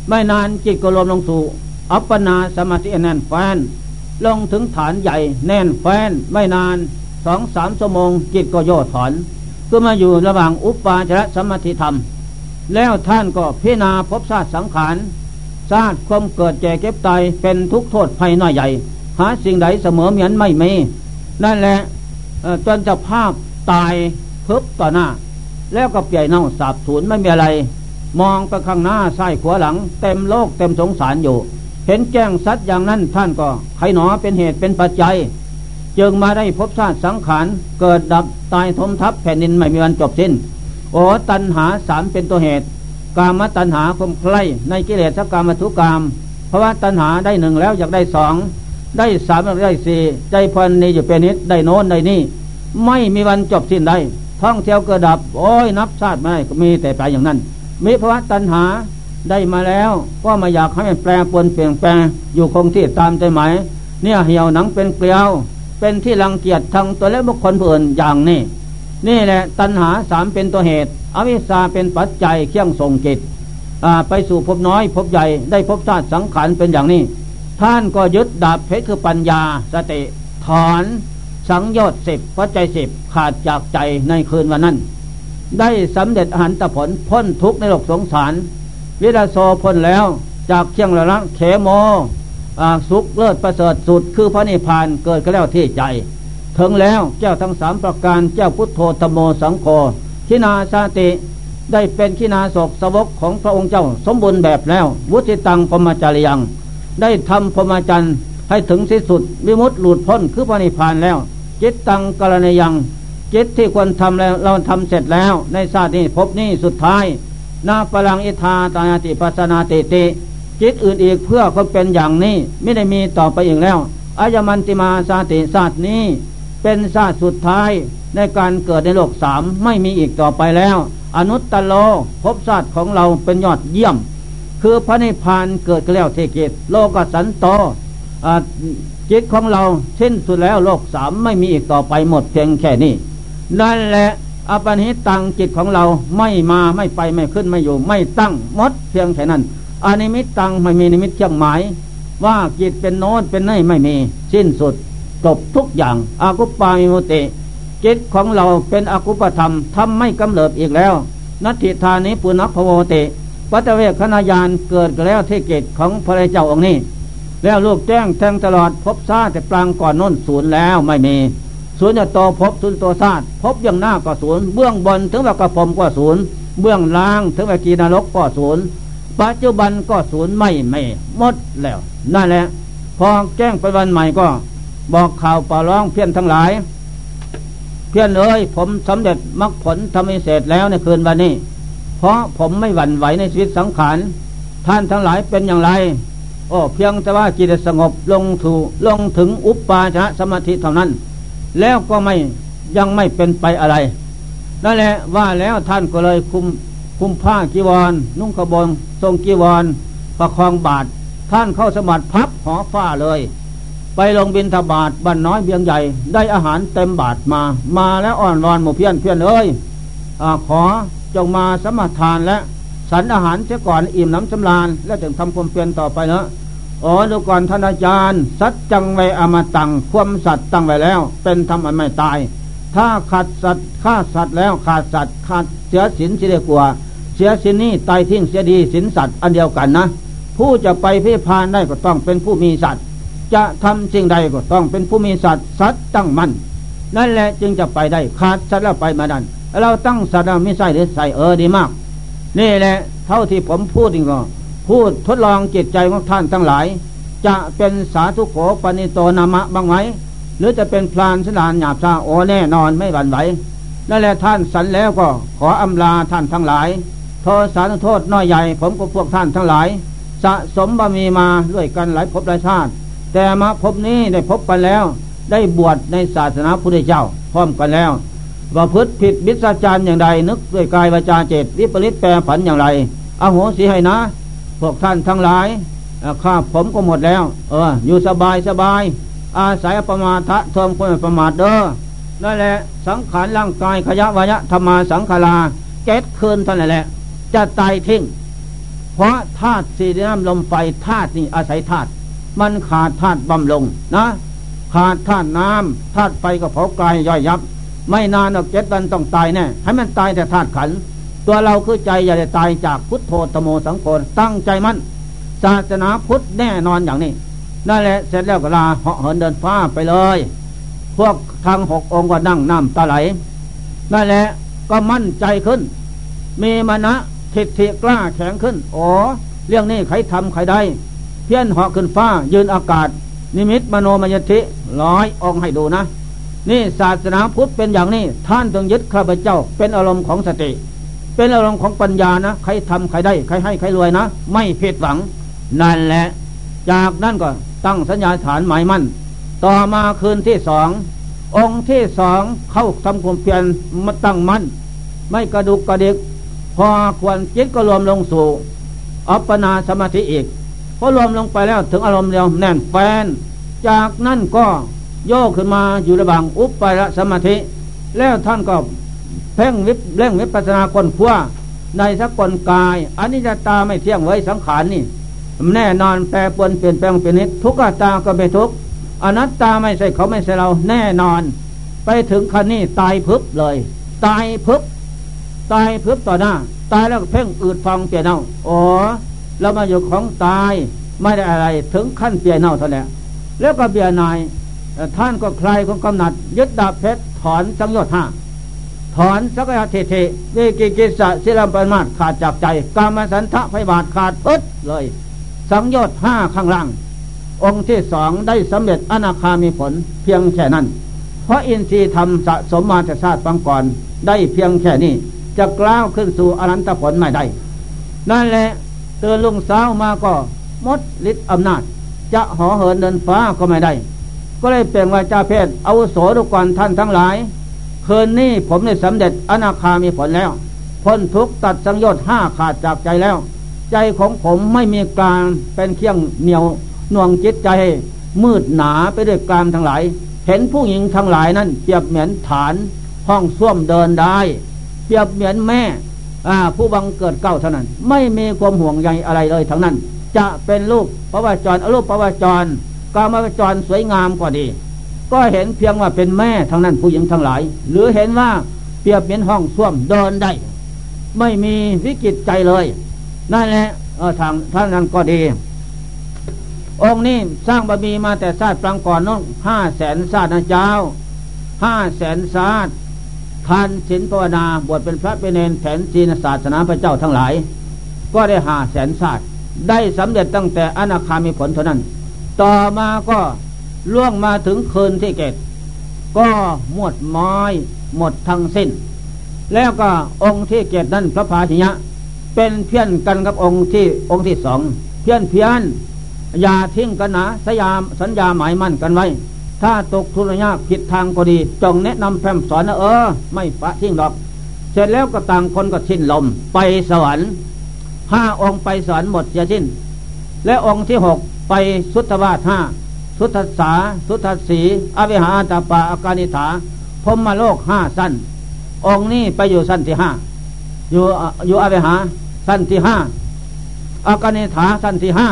ไม่นานจิตก็รวมลงสู่ อัปปนาสมาธิแน่นแฟน ลงถึงฐานใหญ่แน่นแฟน ไม่นานสองสามชั่วโมงจิตก็โยถอนก็มาอยู่ระหว่างอุปปาจารสมาธิธรรม แล้วท่านก็พิจารณาพบชาติสังขาร ชาติความเกิดแก่เก็บตายเป็นทุกโทษภัยน้อยใหญ่ หาสิ่งใดเสมอเหมือนไม่มีนั่นแหละจนจะภาพตายเพิบต่อหน้า แล้วก็เปียเน่าสาบสูญไม่มีอะไร มองไปข้างหน้าซ้ายขวาหลัง เต็มโลกเต็มสงสารอยู่ เห็นแจ้งสัตว์อย่างนั้นท่านก็ใครหนอเป็นเหตุเป็นปัจจัย จึงมาได้พบชาติสังขารเกิดดับตายทมทับแผ่นดินไม่มีวันจบสิ้น โอ้ตัณหาสามเป็นตัวเหตุ กามตัณหาคมใครในกิเลสกรรมทุกรรมเพราะว่าตัณหาได้หนึ่งแล้วอยากได้สองได้สามได้สี่ใจพันนี้อยู่เป็นนิดได้โน้นได้นี่ ไม่มีวันจบสิ้นได้ท่องเที่ยวเกิดดับ โอ้ยนับชาติไม่ก็มีแต่ไปอย่างนั้น มีภาวะตัณหาได้มาแล้ว ก็มาอยากให้มันแปลปนเปลี่ยนแปลงอยู่คงที่ตามใจหมายเนี่ยเหี่ยวหนังเป็นเกลียว เป็นที่รังเกียจทางตัวและบุคคลผู้อื่นอย่างนี้ นี่แหละตัณหาสามเป็นตัวเหตุ อวิชชาเป็นปัจจัยเครื่องส่งจิตไปสู่พบน้อยพบใหญ่ได้พบชาติสังขารเป็นอย่างนี้ ท่านก็ยึดดาบเพชรคือปัญญาสติถอนสังโยชน์สิบปัจจัยสิบขาดจากใจในคืนวันนั้น ได้สำเร็จอหันตผลพ้นทุกข์ในโลกสงสาร วิราโซพ้นแล้วจากเชียงละละเขโมสุขเลิศประเสริฐสุดคือพระนิพพานเกิดก็แล้วที่ใจ ถึงแล้วเจ้าทั้งสามประการเจ้าพุทโธธโมสังโฆขินาสาติได้เป็นขินาศกสวกของพระองค์เจ้าสมบูรณ์แบบแล้ว วุติตังปมจารยัง ได้ทำพรหมจรรย์ให้ถึงที่สุดวิมุตติหลุดพ้นคือพระนิพพานแล้ว จิตตังกรณียังจิตที่ควรทำแล้วเราทำเสร็จแล้ว ในชาตินี้พบนี้สุดท้าย นาปลังอิทาตาติปัสนาติติจิตอื่นอีกเพื่อคนเป็นอย่างนี้ไม่ได้มีต่อไปอีกแล้วอายมันติมาสาติศาสตร์นี้ เป็นศาสตร์สุดท้ายในการเกิดในโลกสามไม่มีอีกต่อไปแล้ว อนุตตโลภพศาตร์ของเราเป็นยอดเยี่ยม คือพระนิพพานเกิดแล้วเทกิตโลกสันโตจิตของเราสิ้นสุดแล้วโลกสามไม่มีอีกต่อไปหมดเพียงแค่นี้นั่นแหละอปนิตังจิตของเราไม่มาไม่ไปไม่ขึ้นไม่อยู่ ไม่ตั้งมดเพียงแค่นั้นอนิมิตตังไม่มีนิมิตเชียงหมาย ว่าจิตเป็นโน้นเป็นนี่ไม่มี สิ้นสุด จบทุกอย่าง อากุปปามิมุติจิตของเราเป็นอกุปธรรมทำไม่กำเริบอีกแล้ว นัตถิธานิปุณพโวติปัตเวกขณายานเกิดแล้วเทเกตของพระเจ้าองค์นี้ แล้วลูกแจ้งแทงตลอดพบซาแต่ปรางก่อนน้นศูนย์แล้วไม่มีศูนย์จะโตพบศูนย์ตัวซาดพบย่างหน้าก็ศูนย์เบื้องบนถึงแบบกระผมก็ศูนย์เบื้องล่างถึงแบบกีนรกก็ศูนย์ปัจจุบันก็ศูนย์ไม่ไม่หมดแล้วนั่นแหละพอแจ้งไปวันใหม่ก็ บอกข่าวป่าร้องเพี้ยนทั้งหลาย เพี้ยนเอ้ยผมสำเร็จมรรคผลทำให้เสร็จแล้วในคืนวันนี้ เพราะผมไม่หวั่นไหวในชีวิตสังขารท่านทั้งหลายเป็นอย่างไร โอ้เพียงแต่ว่าจิตสงบลงถูลงถึงอุปปาชะสมาธิเท่านั้น แล้วก็ไม่ยังไม่เป็นไปอะไรนั่นแหละว่าแล้วท่านก็เลยคุมคุมผ้ากีวร นุ่งกระบงทรงกีวร ประคองบาท ท่านเข้าสมัติพับหอฟ้าเลย ไปลงบินทบาทบ้านน้อยเบียงใหญ่ ได้อาหารเต็มบาทมา มาแล้วอ่อนรอนหมู่เพี้ยนเพี้ยนเอ้ยอขอจงมาสมทานและสันอาหารเสียก่อนอิ่มน้ำสำราญ แล้วจึงทำความเปลี่ยนต่อไปเนะอ๋อดูก่อนท่านอาจารย์ สัจจังไวอมตังความสัตว์ตั้งไว้แล้ว เป็นธรรมอันไม่ตาย ถ้าขาดสัตว์ฆ่าสัตว์แล้วขาดสัตว์ขาดเสียสินเสียกว่าเสียสินนี้ตายทิ้งเสียดีสินสัตว์อันเดียวกันนะ ผู้จะไปพิพานได้ก็ต้องเป็นผู้มีสัตว์ จะทำสิ่งใดก็ต้องเป็นผู้มีสัตว์สัตว์ตั้งมั่นนั่นแหละจึงจะไปได้ขาดสัตว์แล้วไปมาดันเราตั้งสัตว์ไม่ใส่หรือใส่เออดีมาก นี่แหละเท่าที่ผมพูดจริงก็พูดทดลองจิตใจของท่านทั้งหลาย จะเป็นสาธุโขปณิโตนามะบ้างไหมหรือจะเป็นพลานสนานหยาบซาโอแน่นอนไม่หวั่นไหวนั่นแหละท่านสันแล้วก็ขออำลาท่านทั้งหลายโทษสารโทษน้อยใหญ่ผมกับพวกท่านทั้งหลาย สะสมบามีมาด้วยกันหลายภพหลายชาติ แต่มาพบนี้ได้พบกันแล้ว ได้บวชในศาสนาพุทธเจ้า พร้อมกันแล้วว่าพฤติผิดบิสาจารอย่างใดนึกด้วยกายวาจาเจตวิปริตแปรผันอย่างไรอโหสิให้นะ พวกท่านทั้งหลายข้าผมก็หมดแล้ว เออ อยู่สบายสบาย อาศัยประมาทะเทิมคนประมาทเด้อนั่นแหละสังขารร่างกายขยะวยะธรรมาสังขาราเก็ดคืนท่านนั่นแหละ จะตายทิ้งเพราะธาตุสี่น้ำลมไฟธาตุนี่อาศัยธาตุ มันขาดธาตุบำลงนะ ขาดธาตุน้ำธาตุไฟก็เผากายย่อยยับ ไม่นานออกเจ็ดวันต้องตายแน่ให้มันตายแต่ธาตุขัน ตัวเราคือใจอย่าได้ตายจากพุทโธตโมสังโฆตั้งใจมั่นศาสนาพุทธแน่นอนอย่างนี้นั่นแหละเสร็จแล้วก็ลาเหาะเหินเดินฟ้าไปเลย พวกทางหกองค์ก็นั่งน้ำตาไหลนั่นแหละก็มั่นใจขึ้น มีมณะทิฏฐิกล้าแข็งขึ้น อ๋อ เรื่องนี้ใครทำใครได้ เพี้ยนเหาะขึ้นฟ้า ยืนอากาศ นิมิตมโนมยติร้อยองให้ดูนะ นี่ศาสนาพุทธเป็นอย่างนี้ ท่านต้องยึดข้าพเจ้า เป็นอารมณ์ของสติ เป็นอารมณ์ของปัญญานะ ใครทำใครได้ ใครให้ใครรวยนะ ไม่ผิดหวัง นั่นแหละ จากนั้นก็ตั้งสัญญาฐานหมายมั่น ต่อมาคืนที่สององค์ที่สองเข้าทำความเพียรมาตั้งมั่น ไม่กระดุกกระเดกพอควรจิตก็รวมลงสู่ อัปปนาสมาธิอีก พอรวมลงไปแล้วถึงอารมณ์เดียวแน่นแฟน จากนั้นก็โยกขึ้นมาอยู่ระหว่างอุปปารสมาธิ แล้วท่านก็เพ่งวิบเร่งวิปัสนาคนขั้วในสักกลกายอันนี้จะตาไม่เที่ยงไว้สังขารนี่แน่นอนแปรปรวนเปลี่ยนแปลงเป็นนิดทุกตาก็ไม่ทุกอนัตตาไม่ใช่เขาไม่ใช่เราแน่นอน ไปถึงคันนี้ตายพึบเลย ตายพึบตายพึบต่อหน้า ตายแล้วเพ่งอืดฟังเปลี่ยนเอาอ๋อ เรามาอยู่ของตายไม่ได้อะไรถึงขั้นเปียเน่าเท่านั้นแล้วก็เบียนายท่านก็คลายของกำหนัดยึดดาบเพชรถอนสังโยชน์ห้าถอนสักยะเทเทวิกิกิสะศิลปรมาตขาดจากใจ กามสันทะไพบาทขาดปึ๊ดเลย สังโยชน์ห้าข้างล่าง องค์ที่สองได้สำเร็จอนาคามีผลเพียงแค่นั้น เพราะอินทรีย์ทำสะสมมาแต่ชาติปังก่อนได้เพียงแค่นี้ จะกล้าวขึ้นสู่อนันตผลไม่ได้ นั่นแหละ เตือนลุงสาวมาก็มดฤทธิ์อำนาจ จะห่อเหินเดินฟ้าก็ไม่ได้ ก็เลยเปล่งวาจาเพศเอาโสดุกรท่านทั้งหลาย คืนนี้ผมได้สำเร็จอนาคามีผลแล้วพ้นทุกตัดสังโยชน์ห้าขาดจากใจแล้ว ใจของผมไม่มีกลางเป็นเครื่องเหนียวหน่วงจิตใจ มืดหนาไปด้วยกลางทั้งหลาย เห็นผู้หญิงทั้งหลายนั้นเปรียบเหมือนฐานห้องส้วมเดินได้ เปรียบเหมือนแม่ ผู้บังเกิดเก้าเท่านั้น ไม่มีความห่วงใยอะไรเลยทั้งนั้น จะเป็นรูปประวัจรอรูปประวัจรกามจรสวยงามก็ดี ก็เห็นเพียงว่าเป็นแม่ทั้งนั้นผู้หญิงทั้งหลาย หรือเห็นว่าเปรียบเป็นห้องส้วมเดินได้ ไม่มีวิกฤตใจเลยนั่นแหละทางท่านนั้นก็ดี องค์นี้สร้างบารมีมาแต่ชาติปรางก่อนน้องห้าแสนชาตินะเจ้าห้าแสนชาติ ทานศีลภาวนาบวชเป็นพระเป็นเนรแผนจีนศาสนาพระเจ้าทั้งหลาย ก็ได้หาแสนศาสตร์ได้สำเร็จตั้งแต่อนาคามีผลเท่านั้น ต่อมาก็ล่วงมาถึงคืนที่เกตก็หมดไม้หมดทั้งสิ้น แล้วก็องค์ที่เกตนั้นพระพาชิยะ เป็นเพี้ยนกันกับองค์ที่องค์ที่สองเพี้ยนเพี้ยนอย่าทิ้งกันนะสยามสัญญาหมายมั่นกันไว้ ถ้าตกทุนยากผิดทางก็ดี จงแนะนำแพมสอนนะเออ ไม่ปะทิ้งหรอก เสร็จแล้วก็ต่างคนก็ทิ้นลม ไปสวรรค์ห้าองค์ไปสวรรค์หมดเสียสิ้น และองค์ที่หกไปสุทธวาสห้าสุทธสาสุทธสีอวิหาตาปาอาการิฐาพมมาโลกห้าสั้น องค์นี้ไปอยู่สั้นที่ห้าอยู่อยู่อวิหาสั้นที่ห้าอาการิฐาสั้นที่ห้า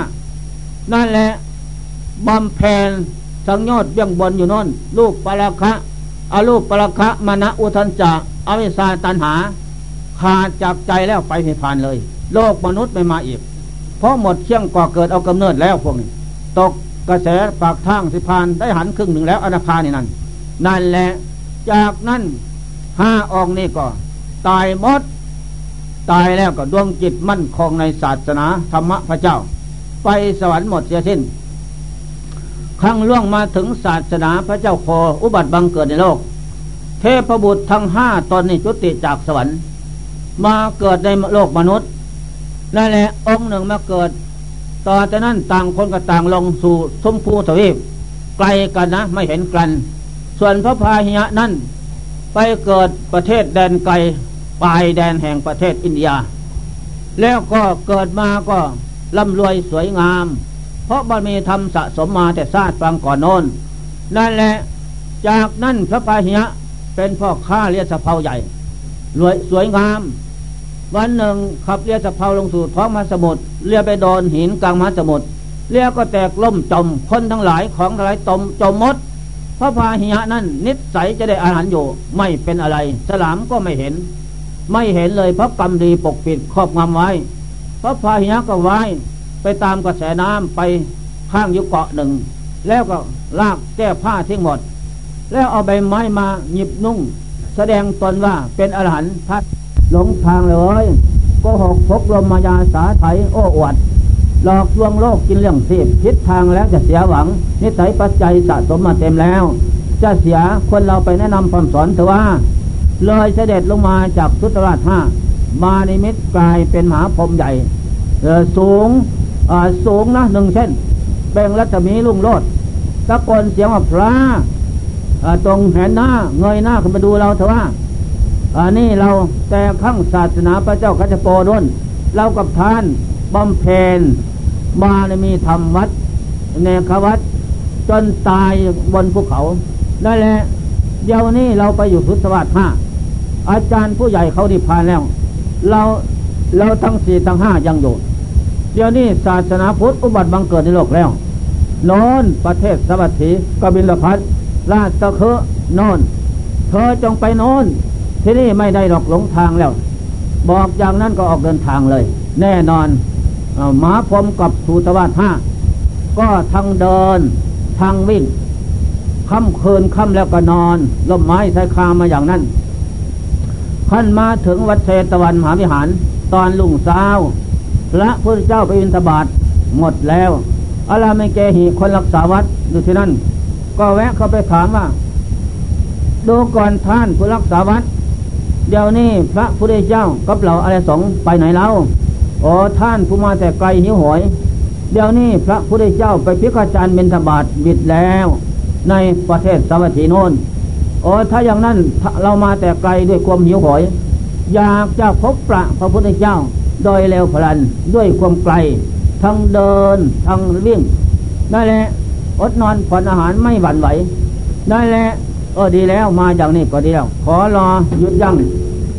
นั่นแหละบำเพ็ญ สังยอดเบี้ยงบนอยู่นอนลูกปราคะอาลูกปราคะมณะอุทันจะอวิสาตันหา ขาดจากใจแล้วไปนิพพานเลย โลกมนุษย์ไม่มาอีก เพราะหมดเชี่ยงก่อเกิดเอากำเนิดแล้วพวกนี้ ตกกระแสปากทางสิพานได้หันครึ่งหนึ่งแล้วอนาคานี่นั่นนั่นแหละจากนั้นห้าองค์นี่ก็ ตายหมด ตายแล้วก็ดวงจิตมั่นคงในศาสนาธรรมะพระเจ้า ไปสวรรค์หมดเสียสิ้น ครั้งล่วงมาถึงศาสนาพระเจ้าคอุบัติบังเกิดในโลก เทพบุตรทั้งห้าตอนนี้จุติจากสวรรค์ มาเกิดในโลกมนุษย์นั่นแหละองค์หนึ่งมาเกิด ต่อจากนั้นต่างคนก็ต่างลงสู่สมภูทวีปไกลกันนะไม่เห็นกัน ส่วนพระพาหิยะนั้นไปเกิดประเทศแดนไกลปลายแดนแห่งประเทศอินเดีย แล้วก็เกิดมาก็ร่ำรวยสวยงาม เพราะบารมีทำสะสมมาแต่ชาติฟังก่อนโน้นนั่นแหละจากนั้นพระปาหิยะเป็นพ่อข้าเรียสะเพาใหญ่รวยสวยงาม วันหนึ่งขับเรือสะเพาลงสู่ท้องมหาสมุทรเรือไปโดนหินกลางมหาสมุทรเรือก็แตกล่มจมคนทั้งหลายของทั้งหลายตมจมมดพระพาหิยะนั้นนิสัยจะได้อาหารอยู่ไม่เป็นอะไร สลามก็ไม่เห็น ไม่เห็นเลยเพราะกรรมดีปกปิดครอบงำไว้ พระพาหิยะก็ไว้ ไปตามกระแสน้ำไปข้างยู่เกาะหนึ่ง แล้วก็ลากแก้ผ้าทิ้งหมด แล้วเอาใบไม้มาหยิบนุ่ง แสดงตนว่าเป็นอรหันต์พัดหลงทางเลยโกหกพกลมมายาสาไถโอ้อวด หลอกลวงโลกกินเรื่องสีบคิดทางแล้วจะเสียหวัง นิสัยปัจจัยสะสมมาเต็มแล้ว จะเสียคนเราไปแนะนำคำสอนเถอะว่า เลยเสด็จลงมาจากสุตราชห้ามาในมิตกลายเป็นมหาพรหมใหญ่สูง สูงนะหนึ่งเช่นเบ่งรัศมีลุ่งโลดตะโกนเสียงว่าพระตรงแหนหน้าเงยหน้าขึ้นมาดูเราเถอะว่าอันนี้เราแต่ข้างศาสนาพระเจ้ากัจโปด้นเรากับท่านบำเพ็ญมาในมีธรรมวัดเนควัดจนตายบนภูเขาได้แหละเดี๋ยวนี้เราไปอยู่พุทธวัตห้าอาจารย์ผู้ใหญ่เขาดิพานแล้ว เราเราทั้งสี่ทั้งห้ายังอยู่ เดี๋ยวนี้ศาสนาพุทธอุบัติบังเกิดในโลกแล้วโนนประเทศสวัสดีกบิลพัทราชเคโนนเธอจงไปโนนที่นี่ไม่ได้หลอกหลงทางแล้ว บอกอย่างนั้นก็ออกเดินทางเลย แน่นอนหมาพรมกับสูตวาทห้าก็ทั้งเดินทางวิ่งค่ำคืนค่ำแล้วก็นอนลมไม้ใส่คามาอย่างนั้นขั้นมาถึงวัดเชตวันมหาวิหาร ตอนลุงสาว พระพุทธเจ้าไปอินทบาทหมดแล้วอะไรไม่แกหีคนรักษาวัดอยู่ที่นั่น ก็แวะเข้าไปถามว่า ดูก่อนท่านผู้รักษาวัด เดี๋ยวนี้พระพุทธเจ้ากับเราอะไรสองไปไหนแล้วอ๋อท่านผู้มาแต่ไกลหิวหอยเดี๋ยวนี้พระพุทธเจ้าไปพิฆาจารย์เบญทบาทบิดแล้ว ในประเทศสวัสดีโนนโอ้ถ้าอย่างนั้นเรามาแต่ไกลด้วยความหิวหอยอยากจะพบพระพระพุทธเจ้า โดยเร็วพลันด้วยความไกล ทั้งเดิน ทั้งวิ่งนั่นแหละอดนอนผ่อนอาหารไม่หวั่นไหวนั่นแหละเออดีแล้วมาอย่างนี้ก็ดีแล้ว ขอรอหยุดยั้ง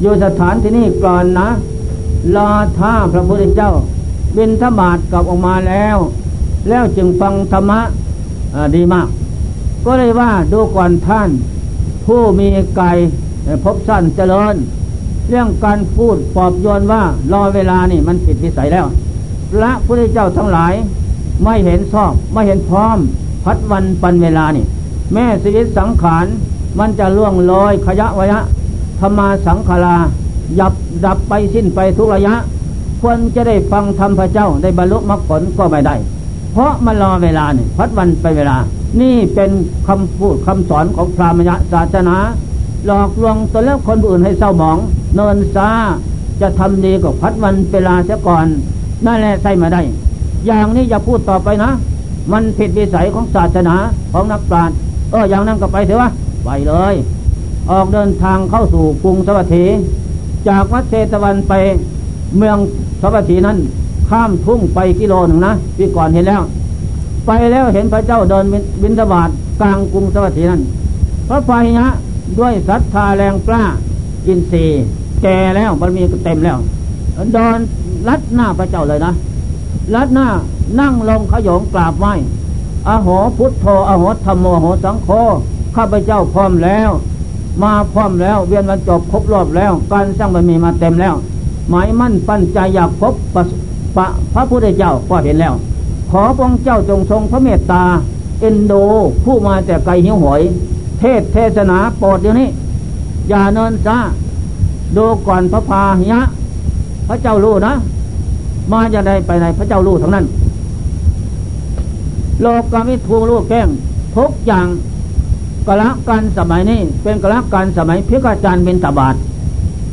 อยู่สถานที่นี่ก่อนนะ รอท่าพระพุทธเจ้า บินธบาตกลับออกมาแล้ว แล้วจึงฟังธรรมะดีมาก ก็เลยว่าดูก่อนท่าน ผู้มีกายพบสั้นเจริญ เรื่องการพูดปอบโยนว่ารอเวลานี่มันผิดวิสัยแล้ว พระพุทธเจ้าทั้งหลาย ไม่เห็นชอบไม่เห็นพร้อม พัดวันปันเวลานี่ แม่ชีวิตสังขารมันจะล่วงลอยขยะวยะธรรมาสังขารายับดับไปสิ้นไปทุกระยะ ควรจะได้ฟังธรรมพระเจ้าได้บรรลุมรรคผลก็ไม่ได้ เพราะมันรอเวลานี่พัดวันไปเวลา นี่เป็นคำพูดคำสอนของพระมยะศาสนา หลอกลวงตัวแล้วคนอื่นให้เศร้าหมอง เนินซาจะทำดีก็พัดวันเวลาเสียก่อนนั่นแหละใส่มาได้ อย่างนี้อย่าพูดต่อไปนะ มันผิดวิสัยของศาสนาของนักปราชญ์เอออย่างนั้นก็ไปเถอะวะไปเลย ออกเดินทางเข้าสู่กรุงสวัสดีจากวัดเชตวันไปเมืองสวัสดีนั้น ข้ามทุ่งไปกิโลหนึ่งนะพี่ก่อนเห็นแล้ว ไปแล้วเห็นพระเจ้าเดินบินทบาทกลางกรุงสวัสดีนั้นพระพายะ ด้วยศรัทธาแรงกล้าอินทรีย์แก่แล้วบารมีเต็มแล้วเดินลัดหน้าพระเจ้าเลยนะลัดหน้านั่งลงขยงกราบไหว้อโหพุทโธอโหธรรมโมโหสังโฆข้าพเจ้าพร้อมแล้ว มาพร้อมแล้วเวียนวันจบครบรอบแล้ว การสร้างบารมีมาเต็มแล้ว หมายมั่นปั้นใจอยากพบปะปะพระพุทธเจ้าก็เห็นแล้ว ขอพระเจ้าจงทรงพระเมตตา เอ็นโดผู้มาแต่ไกลหิวหอย ศเทศนาโปรดเดี๋ยวนี้ อย่าเนินซาดูก่อนพระพาหิยะ พระเจ้ารู้นะ มาจะได้ไปไหนพระเจ้ารู้ทั้งนั้น โลกกามิทูรู้แก้งทุกอย่างกละการสมัยนี้เป็นกละการสมัยพิกาจารย์เป็นตบาท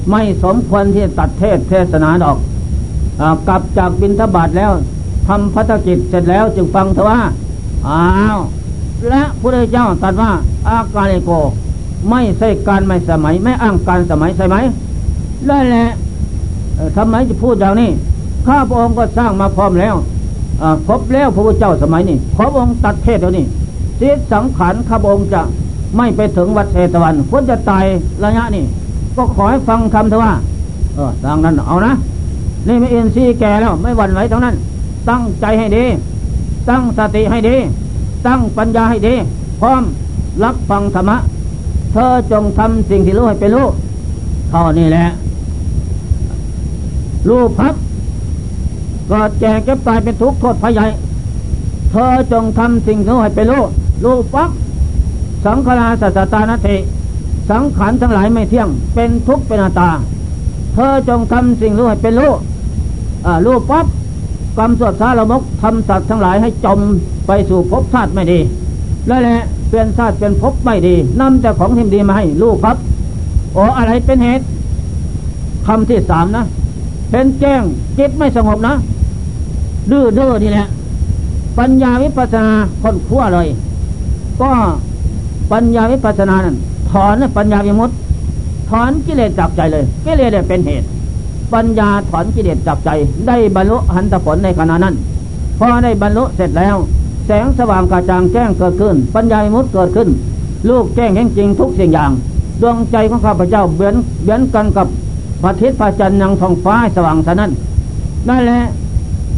ไม่สมควรที่ตัดเทศเทศนาดอกอกลับจากบินทบาทแล้วทำพัฒกิจเสร็จแล้วจึงฟังเถอะว่าอ้าว และพระเจ้าตรัสว่า อากาลิโก ไม่ใช่การไม่สมัย ไม่อ้างการสมัยใช่ไหมได้แหละทำไมจะพูดอย่างนี้ข้าพระองค์ก็สร้างมาพร้อมแล้วครบแล้วพระพุทธเจ้าสมัยนี้ขอพระองค์ตัดเทศเดี๋ยวนี้สิสังขารข้าพระองค์จะไม่ไปถึงวัดเชตวันควรจะตายระยะนี้ก็ขอให้ฟังคำเถอะว่า เออทางนั้นเอานะ นี่ไม่เอ็นซีแก่แล้ว ไม่หวั่นไหวทั้งนั้น ตั้งใจให้ดี ตั้งสติให้ดี ตั้งปัญญาให้ดีพร้อมรับฟังธรรมะ เธอจงทำสิ่งที่รู้ให้เป็นรู้เท่านี้แหละ รู้พับก็แจกเก็บตายเป็นทุกข์โทษภัยใหญ่เธอจงทำสิ่งนู้ให้เป็นรู้รู้ปั๊บสังขาราสัตตานติสังขารทั้งหลายไม่เที่ยง เป็นทุกข์เป็นอนัตตา เธอจงทำสิ่งรู้ให้เป็นรู้รู้ปั๊บกรรมสวดสารมกทำสัตว์ทั้งหลายให้จม ไปสู่ภพชาติไม่ดี แล้วแหละเป็นชาติเป็นภพไม่ดีนำแต่ของที่ดีมาให้ลูกครับโอ้อะไรเป็นเหตุคำที่สามนะเป็นแจ้งจิตไม่สงบนะดื้อเด้อนี่แหละ ปัญญาวิปัสนาคนขั้วเลย ก็ปัญญาวิปัสนานั้นถอนปัญญาวิมุตติถอนกิเลสจากใจเลยกิเลสเป็นเหตุ ปัญญาถอนกิเลสจากใจ ได้บรรลุหันตผลในขณะนั้นพอได้บรรลุเสร็จแล้ว แสงสว่างกระจ่างแจ้งเกิดขึ้น ปัญญามุตเกิดขึ้น ลูกแจ้งแห่งจริงทุกสิ่งอย่าง ดวงใจของข้าพเจ้าเบือนเบือนกันกับพระทิศพระจันทร์ยังทองฟ้าสว่างสนั้นนั่นแหละ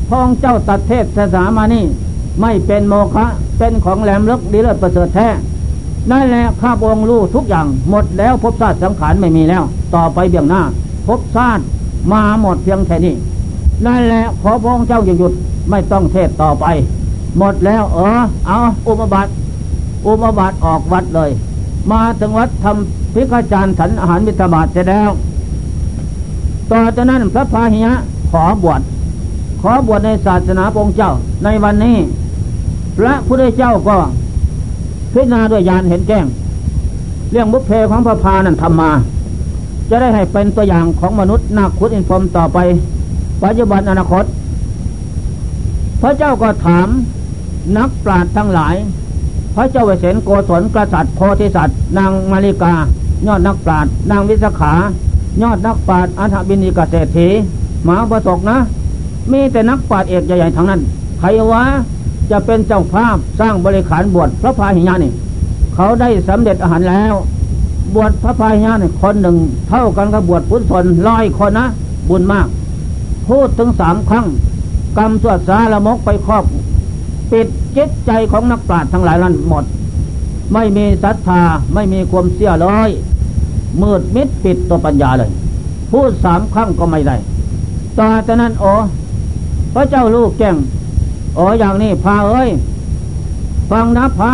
พองเจ้าตัดเทศสามานี่ ไม่เป็นโมฆะเป็นของแหลมลึกดีเลิศประเสริฐแท้นั่นแหละข้าพองรู้ทุกอย่างหมดแล้วภพชาติสังขารไม่มีแล้ว ต่อไปเบี่ยงหน้าภพชาติมาหมดเพียงแค่นี้นั่นแหละขอพระองค์เจ้าอย่าหยุดไม่ต้องเทศต่อไป หมดแล้ว เออ เอาอุปบัติอุปบัติออกวัดเลย มาถึงวัดทำพิฆาจารฉันอาหารมิตรบาทเสร็จแล้ว ต่อจากนั้นพระพาหิยะขอบวชขอบวชในศาสนาองค์เจ้า ในวันนี้ พระพุทธเจ้าก็พิจารณาด้วยญาณเห็นแจ้ง เรื่องบุพเพของพระพานั้นทำมา จะได้ให้เป็นตัวอย่างของมนุษย์นักขุดอินฟอมต่อไป ปัจจุบันอนาคต พระเจ้าก็ถาม นักปราชญ์ทั้งหลาย พระเจ้าเวเสนโกศลกษัตริย์โพธิสัตว์นางมาริกา ยอดนักปราชญ์นางวิสขา ยอดนักปราชญ์อัฐบินีกเศรษฐีหมาประสกนะ มีแต่นักปราชญ์เอกใหญ่ๆทั้งนั้นใครวะจะเป็นเจ้าภาพสร้างบริขารบวชพระพาหิญานี่ เขาได้สำเร็จอาหารแล้ว บวชพระพาหิญานี่คนหนึ่ง เท่ากันกับบวชพุทธชนร้อยคนนะ บุญมาก พูดถึงสามครั้งกรรมสวดสารมกไปครอบ ปิดจิตใจของนักปราชญ์ทั้งหลายนั้นหมด ไม่มีศรัทธาไม่มีความเสียเลยมืดมิดปิดตัวปัญญาเลย พูดสามครั้งก็ไม่ได้ต่อจากนั้นโอ้พระเจ้าลูกแจ้งอ๋ออย่างนี้พาเอ้ย ฟังนะพา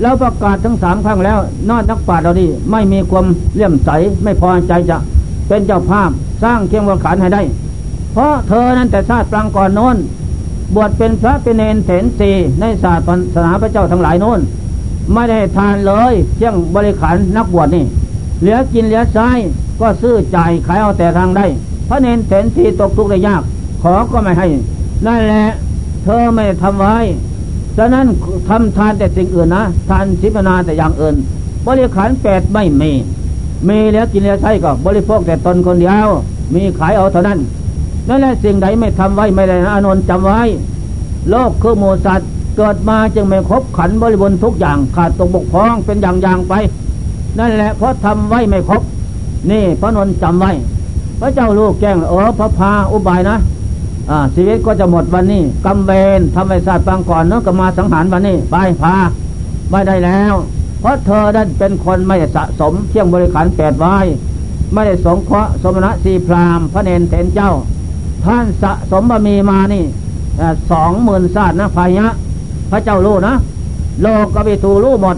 แล้วประกาศทั้งสามครั้งแล้ว นอดนักปราชญ์เราดีไม่มีความเลี่ยมใสไม่พอใจจะเป็นเจ้าภาพสร้างเคียงวังขันให้ได้ เพราะเธอนั้นแต่ชาติปรางก่อนโน้น บวชเป็นพระเป็นเนนเถนสีในศาสนาพระเจ้าทั้งหลายโน้นไม่ได้ทานเลยเที่ยงบริขารนักบวชนี่ เหลือกินเหลือใช้ก็ซื้อจ่ายขายเอาแต่ทางได้ พระเนนเถนสีตกทุกข์ได้ยาก ขอก็ไม่ให้ นั่นแหละ เธอไม่ทำไว้ฉะนั้นทำทานแต่สิ่งอื่นนะ ทานสิบนาแต่อย่างอื่น บริขารแปดไม่มี มีแล้วกินแล้วใช้ก็บริโภคแต่ตนคนเดียว มีขายเอาเท่านั้น นั่นแหละสิ่งใดไม่ทำไว้ไม่ได้นะอนนท์จำไว้ โลกคือหมูสัตว์เกิดมาจึงไม่ครบขันบริบูรณ์ทุกอย่างขาดตกบกพร่องเป็นอย่างๆไป นั่นแหละเพราะทำไว้ไม่ครบ นี่พระนนท์จำไว้ พระเจ้าลูกแก้งเออพระพาอุบายนะอ่าชีวิตก็จะหมดวันนี้กำเบนทำให้ศาสตร์ฟังก่อนเนาะก็มาสังหารวันนี้ไปพาไม่ได้แล้ว เพราะเธอนั้นเป็นคนไม่สะสมเที่ยงบริขารแปดไว้ไม่ได้สงเคราะห์สมณะสีพรามพระเนนเถนเจ้า ท่านสะสมบะมีมานี่สองหมื่นศาสตร์นะพายะ พระเจ้ารู้นะ โลกกบิทูรู้หมด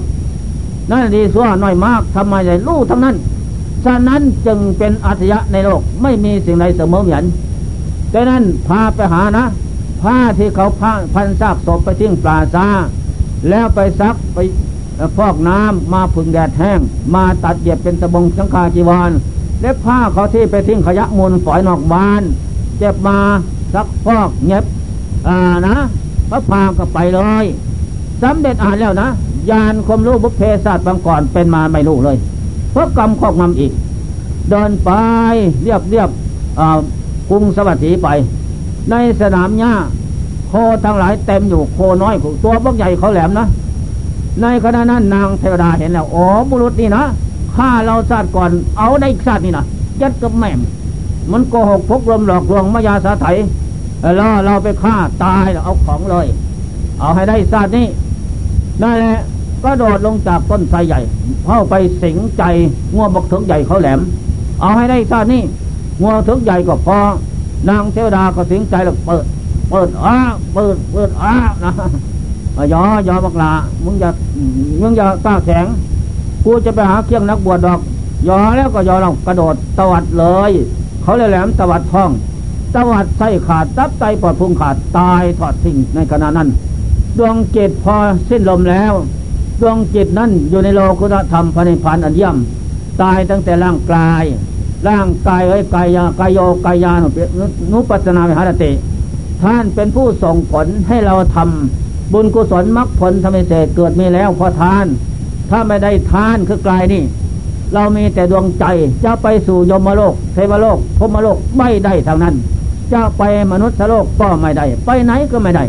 นั่นดีสัวน้อยมากทำไมใหญ่รู้ทั้งนั้น ฉะนั้นจึงเป็นอัจฉริยะในโลกไม่มีสิ่งใดเสมอเหมือนดังนั้นพาไปหานะผ้าที่เขาผ้าพันซากศพไปทิ้งปลาซาแล้วไปซักไปฟอกน้ำมาผึ่งแดดแห้ง มาตัดเย็บเป็นสบงสังคาจีวรและผ้าเขาที่ไปทิ้งขยะมูลฝอยนอกบ้าน เจ็บมาซักฟอกเย็บอ่านะพระพาก็ไปเลยสำเร็จอ่านแล้วนะยานคมรู้บุพเพศาสตร์บางก่อนเป็นมาไม่รู้เลยเพราะกรรมครอบงำอีก เดินไปเรียบเรียบกรุงสวัสดีไป ในสนามหญ้าโคทั้งหลายเต็มอยู่โคน้อยตัวพวกใหญ่เขาแหลมนะในขณะนั้นนางเทวดาเห็นแล้วอ๋อบุรุษนี่นะฆ่าเราชาติก่อนเอาได้ชาตินี่นะยัดกับแม่ มันโกหกพกลมหลอกลวงมายาสาไถล่อเราไปฆ่าตายเอาของเลย เอาให้ได้ชาตินี้นั่นแหละก็โดดลงจากต้นไทรใหญ่ เข้าไปสิงใจง่วงบกถึงใหญ่เขาแหลม เอาให้ได้ชาตินี้งัวถึงใหญ่ก็พอนางเทวดาก็สิงใจแล้วเปิด เปิดอ้าเปิดเปิดอ้านะยอยอบักลามึงอย่ามึงอย่ากล้าแสงกูจะไปหาเครื่องนักบวชดอก ยอแล้วก็ยอเรากระโดดตวัดเลย เขาเลยแหลมตวัดท้องตวัดไส้ขาดตับไตปอดพุงขาดตายถอดทิ้งในขณะนั้น ดวงจิตพอสิ้นลมแล้ว ดวงจิตนั้นอยู่ในโลกุตธรรมพระนิพพานอันเยี่ยมตายตั้งแต่ร่างกาย ร่างกายเอ้ยกายากายโยกายานุนุปัสนาวิหารติ ท่านเป็นผู้ส่งผลให้เราทำบุญกุศลมรรคผลทำให้เศษเกิดมีแล้วพอทาน ถ้าไม่ได้ทานคือกายนี่ เรามีแต่ดวงใจจะไปสู่ยมโลกเทวโลก พมโลกไม่ได้เท่านั้น จะไปมนุษย์โลกก็ไม่ได้ ไปไหนก็ไม่ได้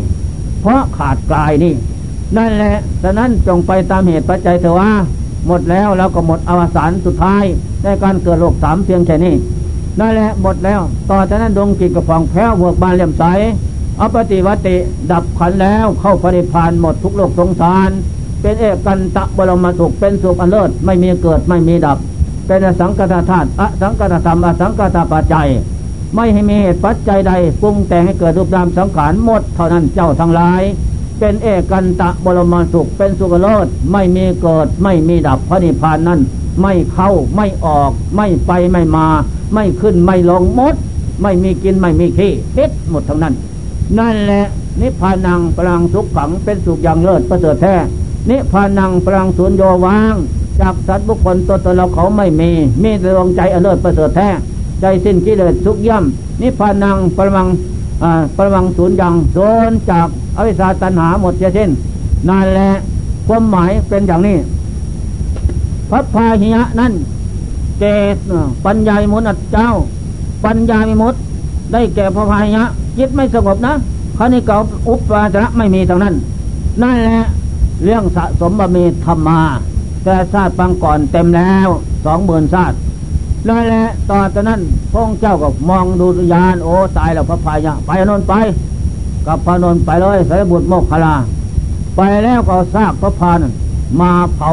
เพราะขาดกายนี่ นั่นแหละ ฉะนั้นจงไปตามเหตุปัจจัยเถอะว่า หมดแล้วแล้วก็หมดอวสานสุดท้ายในการเกิดโลกสามเพียงแค่นี้นั่นแหละหมดแล้ว ต่อจากนั้นดวงจิตกระฟองแพ้วเวกบานเลี่ยมใสอปฏิวัติดับขันแล้วเข้าปริพานหมดทุกโลกสงสาร เป็นเอกกันตะบรมสุขเป็นสุขอันเลิศไม่มีเกิดไม่มีดับ เป็นอสังกตธาตุอสังกตธรรมอสังกตปัจจัย ไม่ให้มีเหตุปัจจัยใดปรุงแต่งให้เกิดรูปนามสังขารหมด เท่านั้นเจ้าทั้งหลาย เป็นเอกันตะบรมสุขเป็นสุขโลดไม่มีเกิดไม่มีดับพระนิพพานนั้น ไม่เข้าไม่ออก ไม่ไปไม่มา ไม่ขึ้นไม่ลงหมด ไม่มีกินไม่มีขี้พิษหมดทั้งนั้น นั่นแหละนิพพานังพลังสุขขังเป็นสุขอย่างเลิศประเสริฐแท้นิพพานังพลังสุญโยวาง จากสัตว์บุคคลตัวตนเราเขาไม่มี มีแต่ดวงใจอเลิศประเสริฐแท้ ใจสิ้นกิเลสทุกย่ำนิพพานังพลังพลังศูนย์ยังโดนจากอวิชชาตันหาหมดเสียสิ้นนั่นแหละความหมายเป็นอย่างนี้พระพาหิยะนั่นเจตปัญญามุนัตเจ้า ปัญญามิมุตได้แก่พระพาหิยะจิตไม่สงบนะคณิกาอุปปาจระไม่มีทางนั้น นั่นแหละเรื่องสะสมบะมีธรรมมา แต่ชาติปังก่อนเต็มแล้วสองหมื่นชาตินั่นแหละตอนตอนนั้นพระเจ้าก็มองดูยานโอ้ตายแล้วพระพายะไปนนไป กับพระนนไปเลยสายบุตรโมกขลา ไปแล้วก็ซากพระพานมาเผา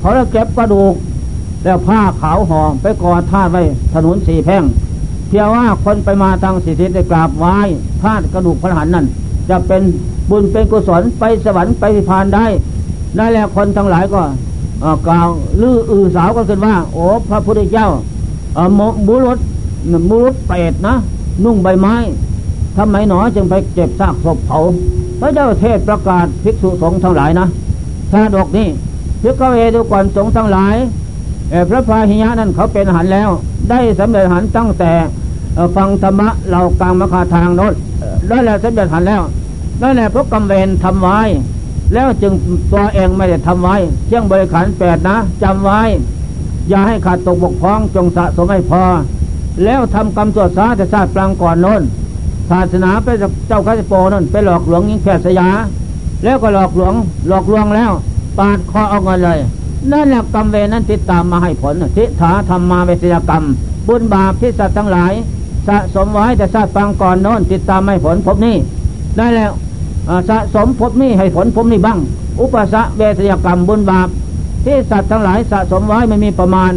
เขาแล้วเก็บกระดูก แล้วผ้าขาวห่อไปกอดธาตุไว้ถนนสี่แพ่งเพียงว่าคนไปมาทางสิทธิได้กราบไหว้ธาตุกระดูกพระหันนั่นจะเป็นบุญเป็นกุศลไปสวรรค์ไปพานได้ได้แล้วคนทั้งหลายก็ กล่าวลืออือสาวก็ขึ้นว่า โอ้พระพุทธเจ้าบุรุษบุรุษเปรตนะ นุ่งใบไม้ทำไมหนอจึงไปเจ็บซากศพเผา พระเจ้าเทศประกาศภิกษุสงฆ์ทั้งหลายนะชาดกนี่พิกเวดูก่อนสงฆ์ทั้งหลายพระพาหิยะนั้นเขาเป็นหันแล้ว ได้สำเร็จหันตั้งแต่ฟังธรรมะเรากลางมคาทางโน้นได้แล้วสำเร็จหันแล้วได้แล้วพระกำเวนทำไว้ แล้วจึงตัวเองไม่ได้ทำไว้เชี่ยงบริขารแปดนะจำไว้ อย่าให้ขาดตกบกพร่องจงสะสมให้พอ แล้วทำกรรมตรวจสาจะชาติปรางก่อนโน้นศาสนาไปเจ้าข้าโปนั่นไปหลอกหลวงยิงแพทย์สยา แล้วก็หลอกหลวงหลอกลวงแล้ว ปาดคอเอาเงินเลย นั่นแหละกรรมเวนั้นติดตามมาให้ผลทิฏฐาธรรมมาเวทยกรรม บุญบาปที่สัตว์ทั้งหลาย สะสมไว้แต่ชาติปังก่อนโน้นติดตามให้ผลพบนี้ได้แล้ว สะสมพบนี้ให้ผลพบนี้บ้าง อุปสะเวทยกรรมบุญบาป ที่สัตว์ทั้งหลายสะสมไว้ไม่มีประมาณ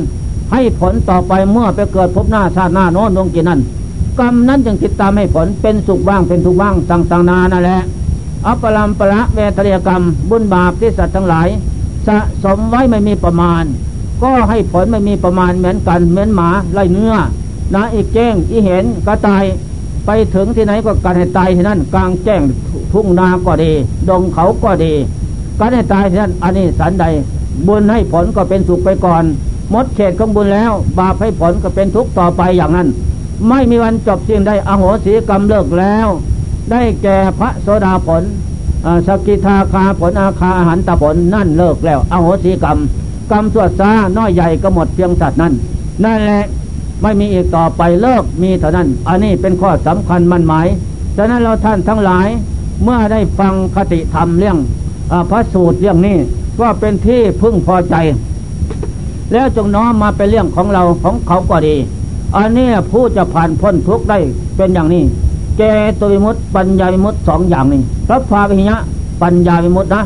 ให้ผลต่อไปเมื่อไปเกิดพบหน้าชาติหน้าโน้นดวงกินนั้นกรรมนั้นจึงติดตามให้ผลเป็นสุขบ้างเป็นทุกข์บ้างต่างๆนานั่นแหละอัปลัมปละเวทยกรรม บุญบาปที่สัตว์ทั้งหลาย สะสมไว้ไม่มีประมาณ ก็ให้ผลไม่มีประมาณเหมือนกันเหมือนหมาไล่เนื้อนะอีกแจ้งอีเห็นก็ตาย ไปถึงที่ไหนก็การให้ตายที่นั่นกลางแจ้งทุ่งนาก็ดี ดงเขาก็ดีการให้ตายที่นั่นอันนี้สันใด บุญให้ผลก็เป็นสุขไปก่อนมดเขตของบุญแล้ว บาปให้ผลก็เป็นทุกข์ต่อไปอย่างนั้น ไม่มีวันจบสิ้นได้อโหสิกรรมเลิกแล้ว ได้แก่พระโสดาผลสกิทาคาผลอาคาอาหารตาผลนั่นเลิกแล้วอโหสิกรรม กรรมสวดซาน้อยใหญ่ก็หมดเพียงสัตว์นั้นนั่นแหละ ไม่มีอีกต่อไปเลิกมีเท่านั้น อันนี้เป็นข้อสำคัญมันหมายฉะนั้นเราท่านทั้งหลายเมื่อได้ฟังคติธรรมเรื่องอพระสูตรเรื่องนี้ก็เป็นที่พึ่งพอใจ แล้วจงน้อมมาเป็นเรื่องของเราของเขาก็ดี อันนี้ผู้จะผ่านพ้นทุกข์ได้เป็นอย่างนี้เจตุวิมุตต์ปัญญาวิมุตต์สองอย่างนี้พระพาวิญญะปัญญาวิมุตต์นะ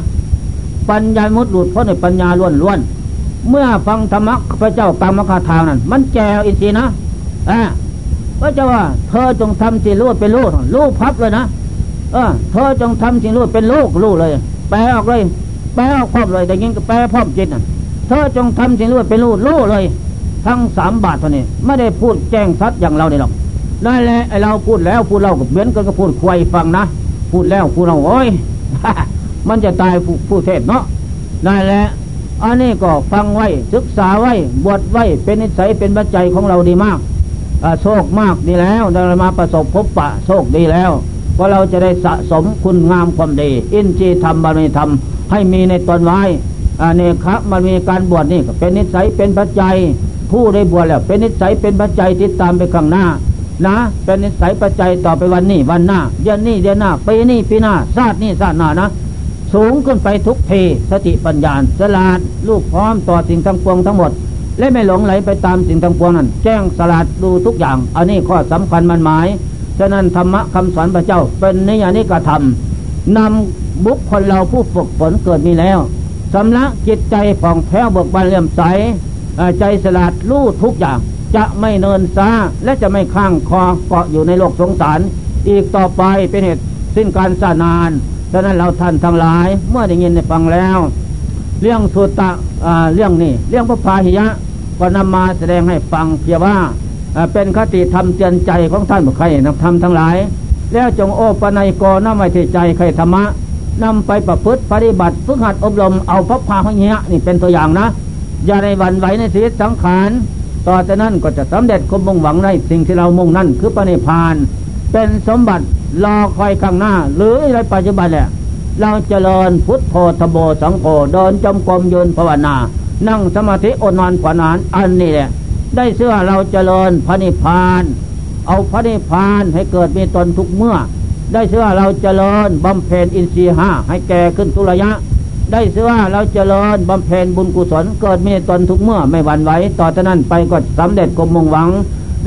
ปัญญาวิมุตต์หลุดพ้นในปัญญาล้วนล้วน เมื่อฟังธรรมะพระเจ้ากรรมคาทางนั้น มันแจวอินทรีย์นะอ่าก็จะว่า เธอจงทำสิรู้เป็นรู้รู้พับเลยนะเออเธอจงทำสิ่งรู้เป็นลูกรู้เลย แปลออกเลย แปลออกพร้อมเลยแต่ยิงก็แปลพร้อมจิตน่ะเธอจงทำสิ่งรู้เป็นลูกรู้เลย ทั้งสามบาทเท่านี้ไม่ได้พูดแจ้งทัดอย่างเราเนี่ยหรอกนั่นแหละไอเราพูดแล้วพูดเล่ากับเหมือนกันก็พูดควายฟังนะพูดแล้วพูดเราโอ้ยมันจะตายผู้ผู้เทศเนาะนั่นแหละ อันนี้ก็ฟังไว้ศึกษาไว้บวชไว้เป็นนิสัยเป็นปัจจัยของเราดีมากโชคมากดีแล้วเรามาประสบพบปะโชคดีแล้ว ก็เราจะได้สะสมคุณงามความดี อินทรีย์ธรรมบารมีธรรมให้มีในตนไว้อันนี้ครับมันมีการบวชนี่เป็นนิสัยเป็นปัจจัย ผู้ได้บวชแล้ว เป็นนิสัยเป็นปัจจัยติดตามไปข้างหน้านะเป็นนิสัยปัจจัยต่อไปวันนี้วันหน้าเดือนนี้เดือนหน้าปีนี้ปีหน้าชาตินี้ชาติหน้านะ สูงขึ้นไปทุกทีสติปัญญาสลาดลูกพร้อมต่อสิ่งทั้งปวงทั้งหมด และไม่หลงไหลไปตามสิ่งทั้งปวงนั้น แจ้งสลาดดูทุกอย่าง อันนี้ข้อสำคัญมันหมาย ฉะนั้นธรรมะคำสอนพระเจ้า เป็นนิยานิกระทำนำบุคคลเราผู้ฝึกฝนเกิดมีแล้วสำลักจิตใจผ่องแผ้วเบิกบานเลื่อมใสใจสลาดรู้ทุกอย่าง จะไม่เนินซาและจะไม่ข้างคอเกาะอยู่ในโลกสงสาร อีกต่อไปเป็นเหตุสิ้นการสานาน ฉะนั้นเราท่านทั้งหลาย เมื่อได้ยินได้ฟังแล้ว เรื่องสุตตะเรื่องนี้ เรื่องพระพาหิยะก็นำมาแสดงให้ฟังเพียงว่าเป็นคติธรรมเตือนใจของท่านบุคคลนำทำทั้งหลาย แล้วจงโอปนัยกรน้ำไว้ที่ใจใครธรรมะนำไปประพฤติปฏิบัติฝึกหัดอบรมเอาพระพาหิยะนี่เป็นตัวอย่างนะ อย่าในวันไหวในชีวิตสังขารต่อจากนั้นก็จะสำเร็จความมุ่งหวังในสิ่งที่เรามุ่งนั่นคือปณิพาน เป็นสมบัติรอคอยข้างหน้า หรือในปัจจุบันแหละเราเจริญพุทโธธโบสังโฆเดินจมกรมยืนภาวนา นั่งสมาธิอนอนผ่านานอันนี้แหละได้เสื้อเราเจริญพระนิพพาน เอาพระนิพพานให้เกิดมีตนทุกเมื่อ ได้เสื้อเราเจริญบำเพ็ญอินทรีห้าให้แก่ขึ้นทุระยะ ได้เสื้อเราเจริญบำเพ็ญบุญกุศลเกิดมีตนทุกเมื่อไม่หวั่นไหวต่อจากนั้นไปก็สำเร็จกลมมงหวัง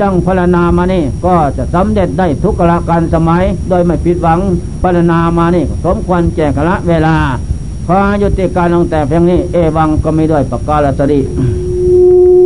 จังพรณนามานี่ ก็จะสำเร็จได้ทุกระการสมัย โดยไม่ผิดหวังพรณนามานี่ สมควรแจกละเวลาขอยุติการลงแต่เพียงนี้ เอวังก็ไม่ด้วยประกาศสริ